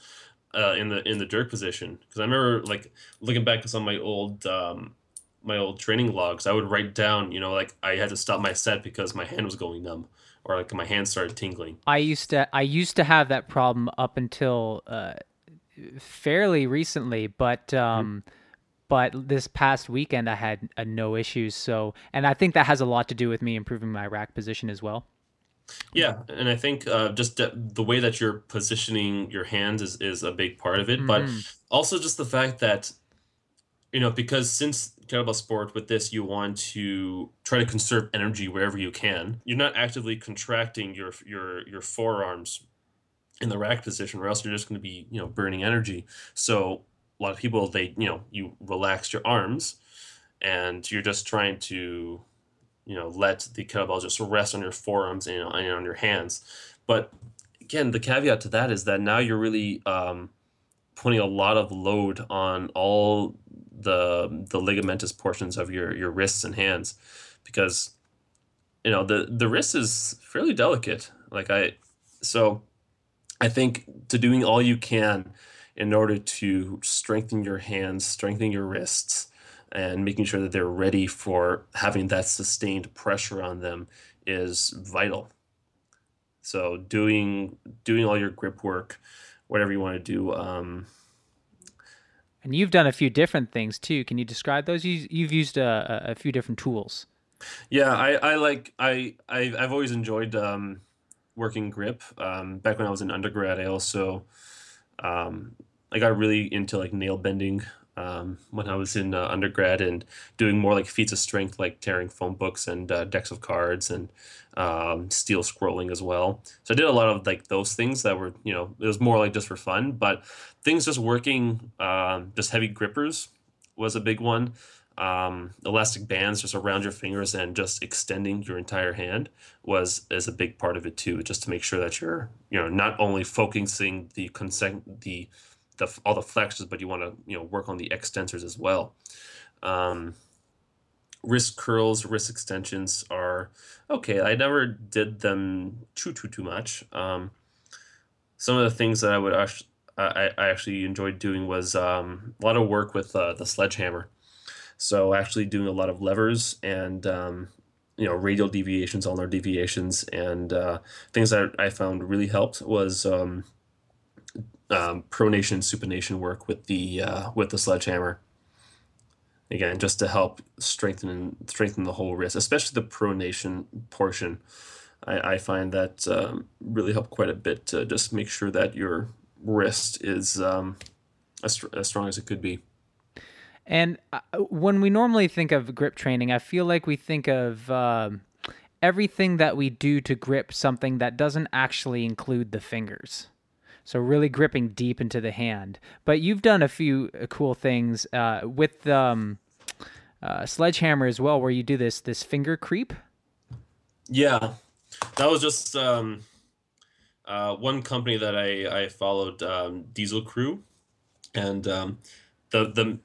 uh, in the in the jerk position because I remember like looking back at some of my old um, my old training logs, I would write down, you know, like I had to stop my set because my hand was going numb or like my hand started tingling. I used to I used to have that problem up until uh, fairly recently, but um, mm-hmm. But this past weekend I had uh, no issues. So, and I think that has a lot to do with me improving my rack position as well. Yeah, and I think uh, just the way that you're positioning your hands is, is a big part of it, mm-hmm. but also just the fact that you know because since kettlebell sport with this you want to try to conserve energy wherever you can you're not actively contracting your your your forearms in the rack position or else you're just going to be you know burning energy so a lot of people they you know you relax your arms and you're just trying to you know let the kettlebell just rest on your forearms and, and on your hands. But again the caveat to that is that now you're really um, putting a lot of load on all the the ligamentous portions of your your wrists and hands because you know the the wrist is fairly delicate. Like i so i think to doing all you can in order to strengthen your hands strengthen your wrists and making sure that they're ready for having that sustained pressure on them is vital so doing doing all your grip work whatever you want to do um, and you've done a few different things too. Can you describe those? You, have used a, a, few different tools. Yeah, I, I like I, I I've always enjoyed um, working grip. Um, back when I was in undergrad, I also um, I got really into like nail bending um, when I was in uh, undergrad and doing more like feats of strength, like tearing phone books and uh, decks of cards and um, steel scrolling as well. So I did a lot of like those things that were, you know, it was more like just for fun, but things just working, um, just heavy grippers was a big one. Um, elastic bands just around your fingers and just extending your entire hand was is a big part of it too, just to make sure that you're, you know, not only focusing the consent the the all the flexors, but you want to you know work on the extensors as well. Um, wrist curls, wrist extensions are okay. I never did them too too too much. Um, some of the things that I would actually I, I actually enjoyed doing was um, a lot of work with uh, the sledgehammer. So actually doing a lot of levers and um, you know radial deviations, ulnar deviations, and uh, things that I found really helped was um, um, pronation supination work with the uh, with the sledgehammer. Again, just to help strengthen strengthen the whole wrist, especially the pronation portion. I, I find that um, really help quite a bit to just make sure that your wrist is um, as, as strong as it could be. And uh, when we normally think of grip training, I feel like we think of uh, everything that we do to grip something that doesn't actually include the fingers. So really gripping deep into the hand. But you've done a few uh, cool things uh, with um, uh, sledgehammer as well, where you do this this finger creep. Yeah, that was just um, uh, one company that I I followed, um, Diesel Crew, and um, the the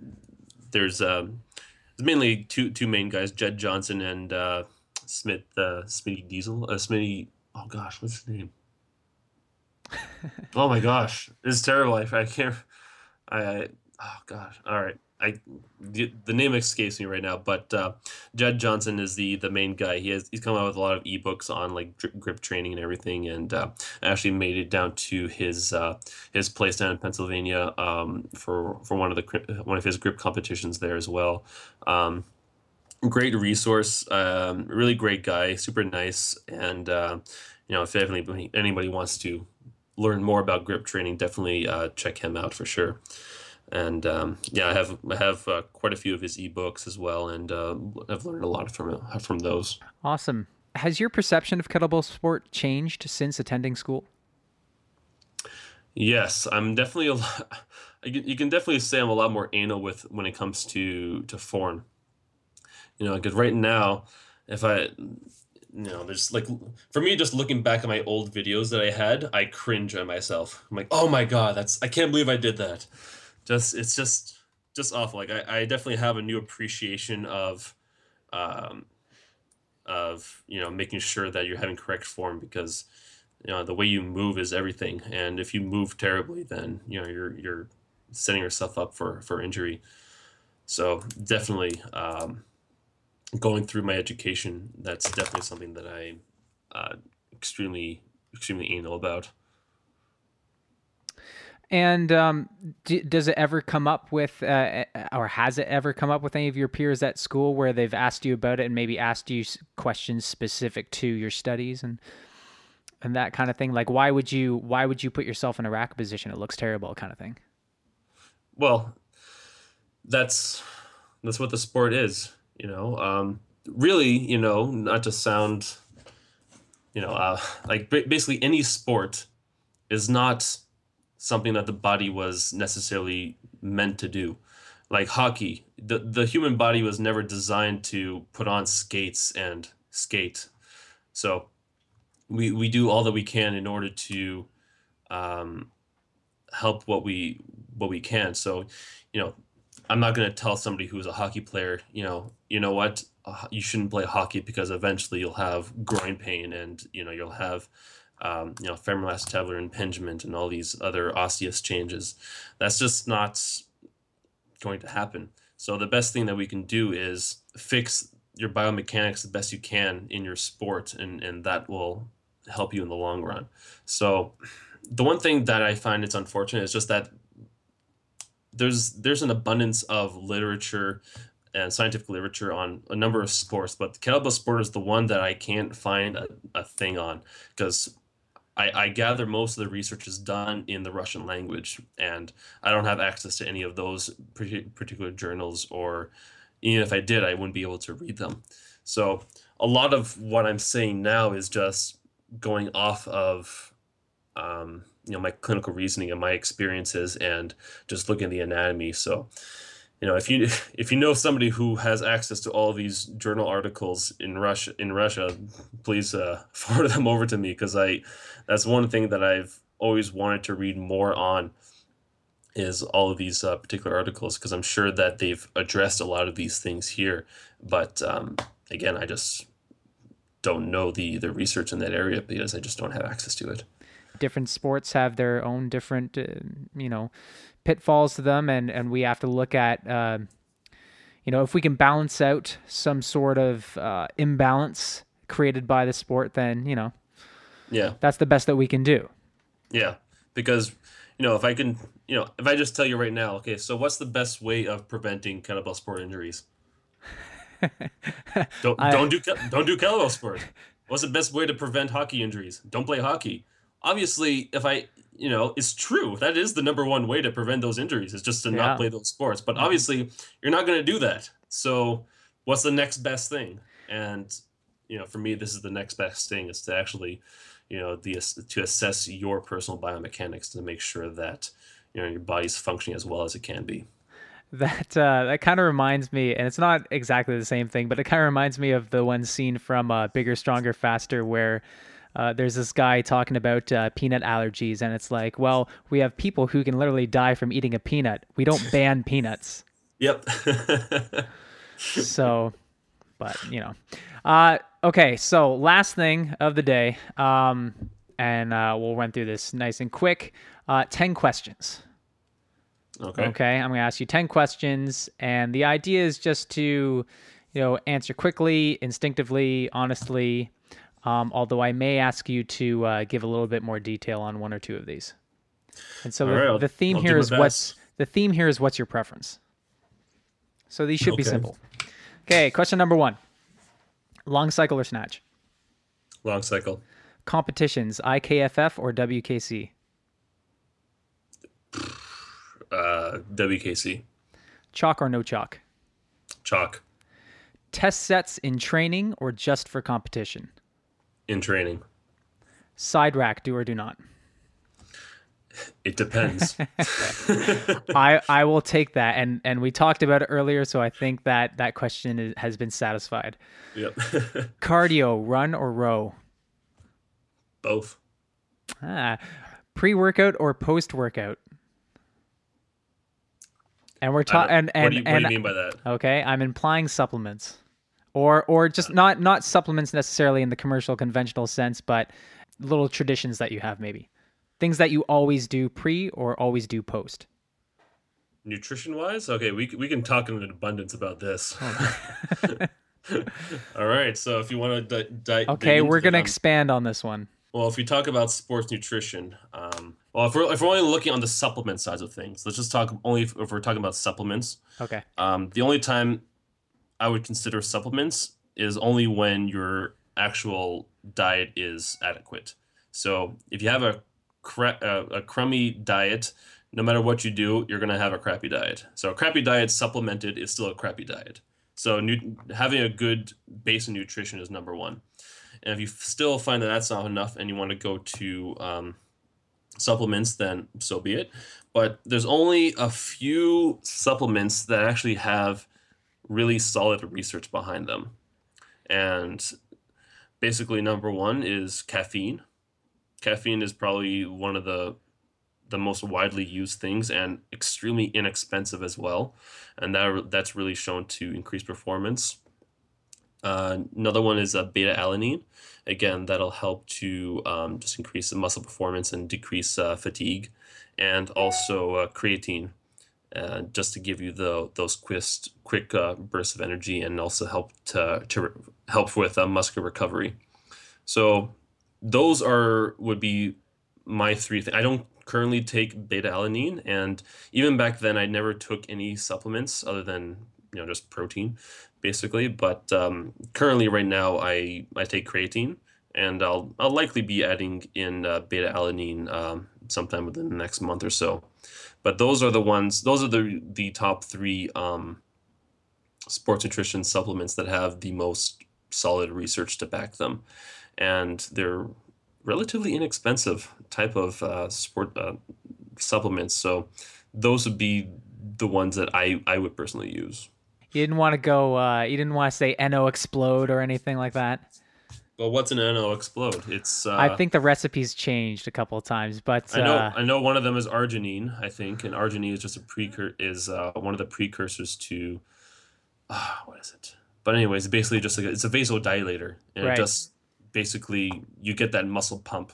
there's um, mainly two two main guys, Jedd Johnson and uh, Smith uh, Smitty Diesel, uh, Smitty. Oh gosh, what's his name? oh my gosh, it's terrible. I, I can't. I, I oh gosh. All right. I the, the name escapes me right now, but uh, Jedd Johnson is the the main guy. He has he's come out with a lot of ebooks on like grip training and everything, and uh, actually made it down to his uh, his place down in Pennsylvania um, for for one of the one of his grip competitions there as well. Um, great resource, um, really great guy, super nice, and uh, you know if anybody anybody wants to learn more about grip training, definitely uh, check him out for sure. And um, yeah, I have I have uh, quite a few of his ebooks as well, and uh, I've learned a lot from from those. Awesome. Has your perception of kettlebell sport changed since attending school? Yes, I'm definitely a lot. You can definitely say I'm a lot more anal with when it comes to to form. You know, because right now, if I you know, there's like for me, just looking back at my old videos that I had, I cringe at myself. I'm like, oh my god, that's I can't believe I did that. Just it's just just awful. Like I, I definitely have a new appreciation of, um, of you know making sure that you're having correct form because you know the way you move is everything, and if you move terribly, then you know you're you're setting yourself up for for injury. So definitely um, going through my education, that's definitely something that I uh, extremely extremely anal about. And um, d- does it ever come up with, uh, or has it ever come up with any of your peers at school where they've asked you about it and maybe asked you questions specific to your studies and and that kind of thing? Like, why would you why would you put yourself in a rack position? It looks terrible, kind of thing. Well, that's that's what the sport is, you know. Um, really, you know, not to sound, you know, uh, like basically any sport is not something that the body was necessarily meant to do. Like hockey, the the human body was never designed to put on skates and skate. So we we do all that we can in order to um, help what we what we can. So, you know, I'm not going to tell somebody who's a hockey player, you know, you know what, uh, you shouldn't play hockey because eventually you'll have groin pain and you know you'll have um, you know, femoral acetabular impingement and all these other osseous changes. That's just not going to happen. So the best thing that we can do is fix your biomechanics the best you can in your sport, and, and that will help you in the long run. So the one thing that I find it's unfortunate is just that there's there's an abundance of literature and scientific literature on a number of sports, but the kettlebell sport is the one that I can't find a, a thing on because I, I gather most of the research is done in the Russian language, and I don't have access to any of those particular journals, or even if I did, I wouldn't be able to read them. So a lot of what I'm saying now is just going off of um, you know my clinical reasoning and my experiences, and just looking at the anatomy. So you know if you if you know somebody who has access to all these journal articles in Russia in Russia, please uh, forward them over to me because I that's one thing that I've always wanted to read more on is all of these uh, particular articles because I'm sure that they've addressed a lot of these things here, but um, again, I just don't know the the research in that area because I just don't have access to it. Different sports have their own different, uh, you know, pitfalls to them, and and we have to look at, uh, you know, if we can balance out some sort of uh, imbalance created by the sport, then you know, yeah, that's the best that we can do. Yeah, because you know, if I can, you know, if I just tell you right now, okay, so what's the best way of preventing kettlebell sport injuries? don't I, don't do don't do kettlebell sport. What's the best way to prevent hockey injuries? Don't play hockey. Obviously, if I you know, it's true. That is the number one way to prevent those injuries is just to yeah. not play those sports. But mm-hmm. obviously, you're not going to do that. So, what's the next best thing? And you know, for me, this is the next best thing is to actually, you know, the to assess your personal biomechanics to make sure that you know your body's functioning as well as it can be. That uh, that kind of reminds me, and it's not exactly the same thing, but it kind of reminds me of the one scene from uh, Bigger, Stronger, Faster, where uh, there's this guy talking about uh, peanut allergies, and it's like, well, we have people who can literally die from eating a peanut. We don't ban peanuts. Yep. so, but you know, uh, okay. So last thing of the day, um, and uh, we'll run through this nice and quick. Uh, Ten questions. Okay. Okay. I'm going to ask you ten questions, and the idea is just to, you know, answer quickly, instinctively, honestly. Um, although I may ask you to uh, give a little bit more detail on one or two of these. And so the, right, the, theme I'll here is what's the theme here is what's your preference. So these should okay. be simple. Okay, question number one: long cycle or snatch? Long cycle. Competitions: IKFF or WKC? Uh, WKC. Chalk or no chalk? Chalk. Test sets in training or just for competition? In training? Side rack, do or do not? It depends. I I will take that, and and we talked about it earlier, so I think that that question is, has been satisfied. Yep. Cardio, run or row? Both. Ah, pre-workout or post-workout? And we're talking. And, and, what do, you, what and, do you mean by that? Okay, I'm implying supplements or or just not not supplements necessarily in the commercial conventional sense, but little traditions that you have, maybe things that you always do pre or always do post. Nutrition wise, okay, we we can talk in abundance about this. All right, so if you want to di- di- okay, we're gonna expand on this one. Well, if we talk about sports nutrition, um, well, if we're, if we're only looking on the supplement side of things, let's just talk only if, if we're talking about supplements. Okay. Um, the only time I would consider supplements is only when your actual diet is adequate. So if you have a uh, a crummy diet, no matter what you do, you're going to have a crappy diet. So a crappy diet supplemented is still a crappy diet. So having a good base of nutrition is number one. And if you still find that that's not enough and you want to go to um, supplements, then so be it. But there's only a few supplements that actually have really solid research behind them. And basically, number one is caffeine. Caffeine is probably one of the the most widely used things and extremely inexpensive as well, and that that's really shown to increase performance. Uh, another one is a beta alanine. Again, that'll help to um, just increase the muscle performance and decrease uh, fatigue, and also uh, creatine, uh, just to give you the those quick quick uh, bursts of energy and also help to to help with uh, muscular recovery. So those are would be my three things. I don't currently take beta alanine, and even back then, I never took any supplements other than you know just protein, basically. But um, currently, right now, I I take creatine, and I'll I'll likely be adding in uh, beta alanine um, sometime within the next month or so. But those are the ones. Those are the the top three um, sports nutrition supplements that have the most solid research to back them, and they're relatively inexpensive type of uh, sport uh, supplements. So those would be the ones that I, I would personally use. You didn't want to go. Uh, you didn't want to say NO-Xplode or anything like that. Well, what's an NO-Xplode? It's. Uh, I think the recipe's changed a couple of times, but I know uh, I know one of them is arginine. I think, and arginine is just a precur is uh, one of the precursors to. Uh, what is it? But anyways, basically just like a, it's a vasodilator, and Right. it just basically you get that muscle pump.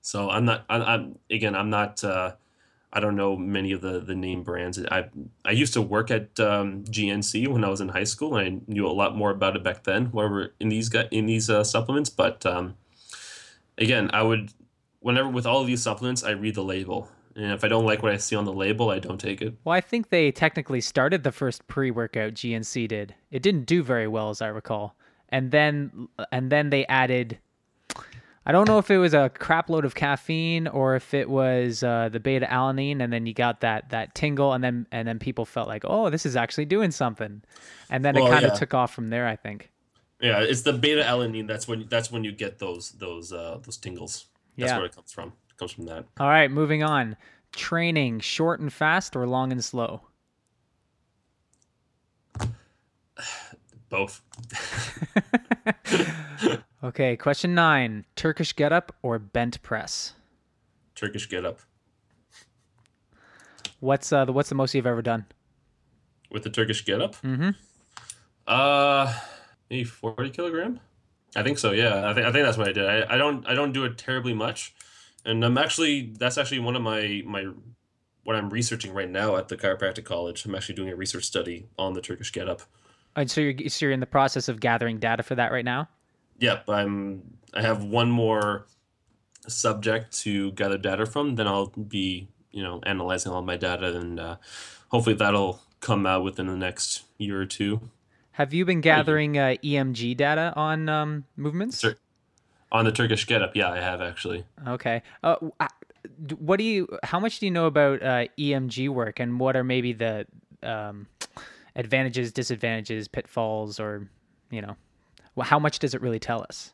So I'm not. I'm, I'm again. I'm not. I don't know many of the the name brands. I I used to work at um, GNC when I was in high school, and I knew a lot more about it back then. Whatever in these in these uh, supplements, but um, again, I would whenever with all of these supplements, I read the label, and if I don't like what I see on the label, I don't take it. well, I think they technically started the first pre-workout. GNC did. It didn't do very well, as I recall, and then and then they added. I don't know if it was a crap load of caffeine or if it was uh, the beta alanine, and then you got that that tingle, and then and then people felt like, oh, this is actually doing something, and then Well, it kind of yeah. took off from there. I think. Yeah, it's the beta alanine. That's when that's when you get those those uh, those tingles. That's Yeah. where it comes from. It comes from that. All right, moving on. Training short and fast or long and slow? Both. Okay, question nine. Turkish get up or bent press? Turkish get up What's uh the what's the most you've ever done? with the Turkish get up. Mm-hmm. Uh, maybe forty kilogram. I think so. Yeah, I think I think that's what I did. I, I don't I don't do it terribly much, and I'm actually that's actually one of my my what I'm researching right now at the chiropractic college. I'm actually doing a research study on the Turkish get up. And so you're so you're in the process of gathering data for that right now. Yep, I'm. I have one more subject to gather data from. Then I'll be, you know, analyzing all my data, and uh, hopefully that'll come out within the next year or two. Have you been gathering uh, EMG data on um, movements? Sure. On the Turkish get up, yeah, I have actually. Okay. Uh, what do you? How much do you know about uh, EMG work, and what are maybe the um, advantages, disadvantages, pitfalls, or you know, well, how much does it really tell us?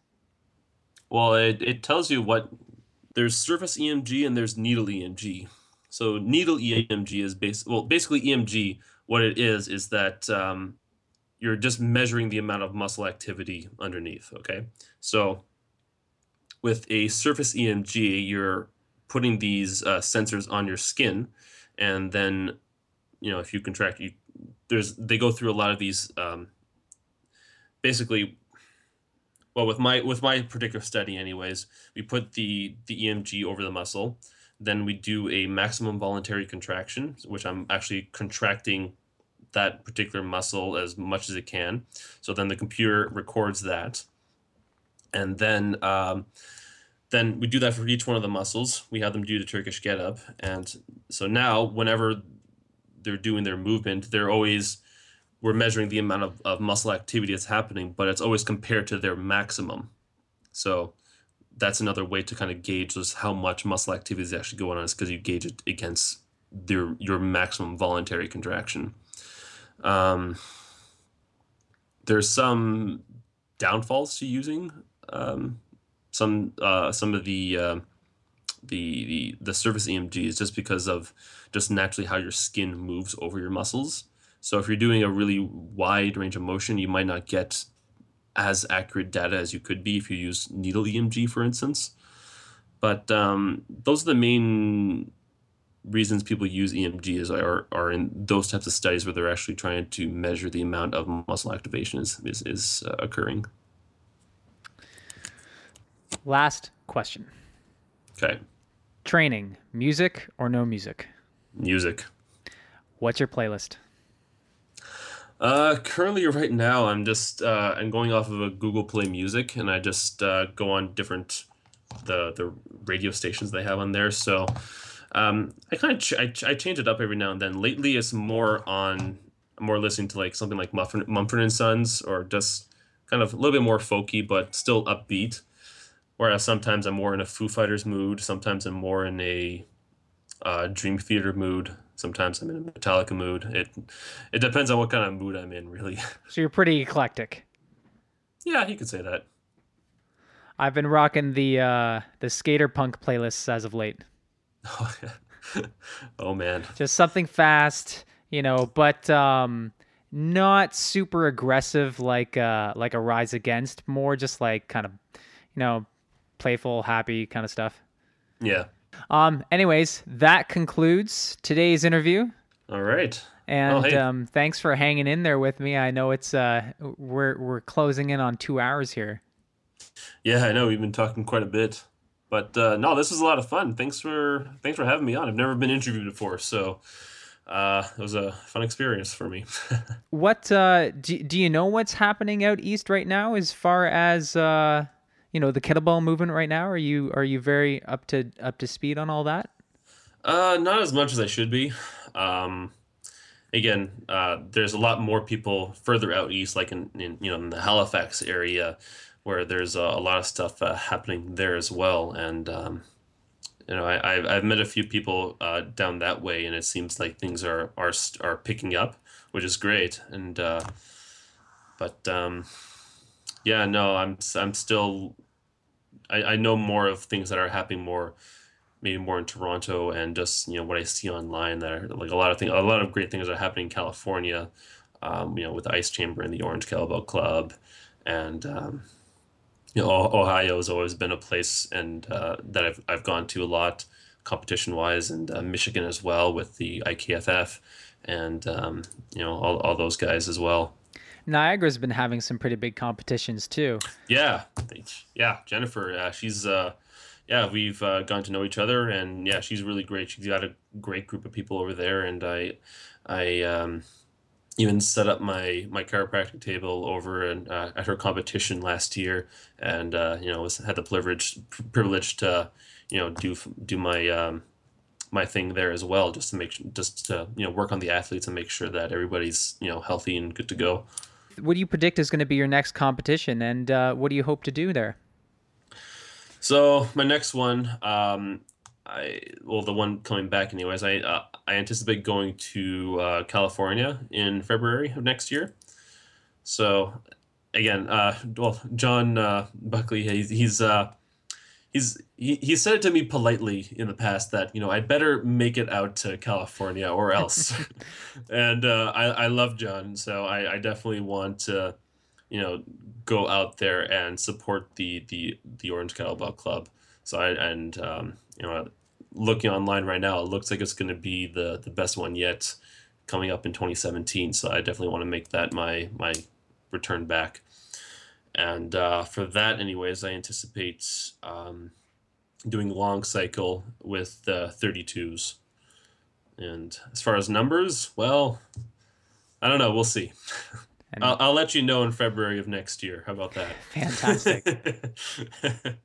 Well, it, it tells you what there's surface EMG and there's needle EMG. So needle EMG is base well basically EMG. What it is is that um, you're just measuring the amount of muscle activity underneath. Okay, so with a surface EMG, you're putting these uh, sensors on your skin, and then you know if you contract, you there's they go through a lot of these um, basically well with my with my particular study anyways we put the the emg over the muscle. Then we do a maximum voluntary contraction which i'm actually contracting that particular muscle as much as it can. So then the computer records that. And then um, then we do that for each one of the muscles. We have them do the turkish get up. And so now whenever they're doing their movement they're always we're measuring the amount of, of muscle activity that's happening, but it's always compared to their maximum. So that's another way to kind of gauge just how much muscle activity is actually going on is because you gauge it against their your maximum voluntary contraction. Um, there's some downfalls to using um, some uh, some of the, uh, the the the surface EMGs just because of just naturally how your skin moves over your muscles. So if you're doing a really wide range of motion, you might not get as accurate data as you could be if you use needle EMG, for instance. But um, those are the main reasons people use EMG is are, are in those types of studies where they're actually trying to measure the amount of muscle activation is is, is uh, occurring. Last question. Okay. Training, music or no music? Music. What's your playlist? Uh, currently, right now, I'm just uh, I'm going off of a Google Play Music, and I just uh, go on different the the radio stations they have on there. So um, I kind of ch- I, ch- I change it up every now and then. Lately, it's more on more listening to like something like Mumford, Mumford and Sons, or just kind of a little bit more folky, but still upbeat. Whereas sometimes I'm more in a Foo Fighters mood. Sometimes I'm more in a uh, Dream Theater mood. Sometimes I'm in a Metallica mood. It it depends on what kind of mood I'm in, really. So you're pretty eclectic. yeah, you could say that. I've been rocking the uh, the skater punk playlists as of late. Oh, oh man. Just something fast, you know, but um, not super aggressive like uh, like a Rise Against. More just like kind of, you know, playful, happy kind of stuff. Yeah. Um. Anyways, that concludes today's interview. All right. And Oh, hey. um, thanks for hanging in there with me. I know it's uh, we're we're closing in on two hours here. Yeah, I know we've been talking quite a bit, but uh, no, this was a lot of fun. Thanks for thanks for having me on. I've never been interviewed before, so uh, it was a fun experience for me. What uh, do do you know what's happening out east right now as far as uh, you know the kettlebell movement right now? Are you are you very up to up to speed on all that? Uh, not as much as I should be. Um, again, uh, there's a lot more people further out east, like in, in you know in the Halifax area, where there's a, a lot of stuff uh, happening there as well. And um, you know, I, I've, I've met a few people uh, down that way, and it seems like things are are are picking up, which is great. And uh, but um, yeah, no, I'm I'm still I, I know more of things that are happening more maybe more in Toronto and just you know what I see online that are like a lot of things a lot of great things are happening in California um, you know with Ice Chamber and the Orange Kettlebell Club and um, you know Ohio has always been a place and uh, that I've, I've gone to a lot competition wise and uh, Michigan as well with the IKFF and um, you know all, all those guys as well Niagara's been having some pretty big competitions too. Yeah, yeah, Jennifer. Uh, she's uh, yeah, we've uh, gotten to know each other, and yeah, she's really great. She's got a great group of people over there, and I, I um, even set up my my chiropractic table over and uh, at her competition last year, and uh, you know was had the privilege privilege to you know do do my um, my thing there as well, just to make just to you know work on the athletes and make sure that everybody's you know healthy and good to go. What do you predict is going to be your next competition, and uh, what do you hope to do there? So my next one, um, I well the one coming back anyways. I uh, I anticipate going to uh, California in February of next year. So again, uh, well John uh, Buckley, he's he's uh, he's he, he said it to me politely in the past that you know I'd better make it out to California or else. and uh, I I love John, so I, I definitely want to you know go out there and support the the the Orange Kettlebell Club. So I and um, you know looking online right now, it looks like it's going to be the the best one yet coming up in 2017. So I definitely want to make that my my return back. And uh, for that, anyways, I anticipate um, doing long cycle with the 32s. And as far as numbers, well, I don't know. We'll see. I'll, I'll, let you know in February of next year. How about that? Fantastic.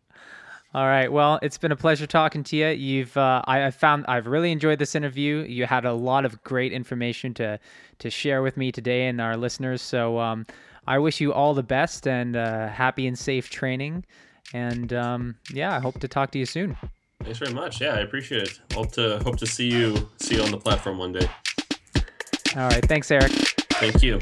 All right. Well, it's been a pleasure talking to you. You've uh, I, I found I've really enjoyed this interview. You had a lot of great information to to share with me today and our listeners. So um, I wish you all the best and uh, happy and safe training. And um, yeah, I hope to talk to you soon. Thanks very much. Yeah, I appreciate it. Hope to hope to see you see you on the platform one day. All right. Thanks, Eric. Thank you.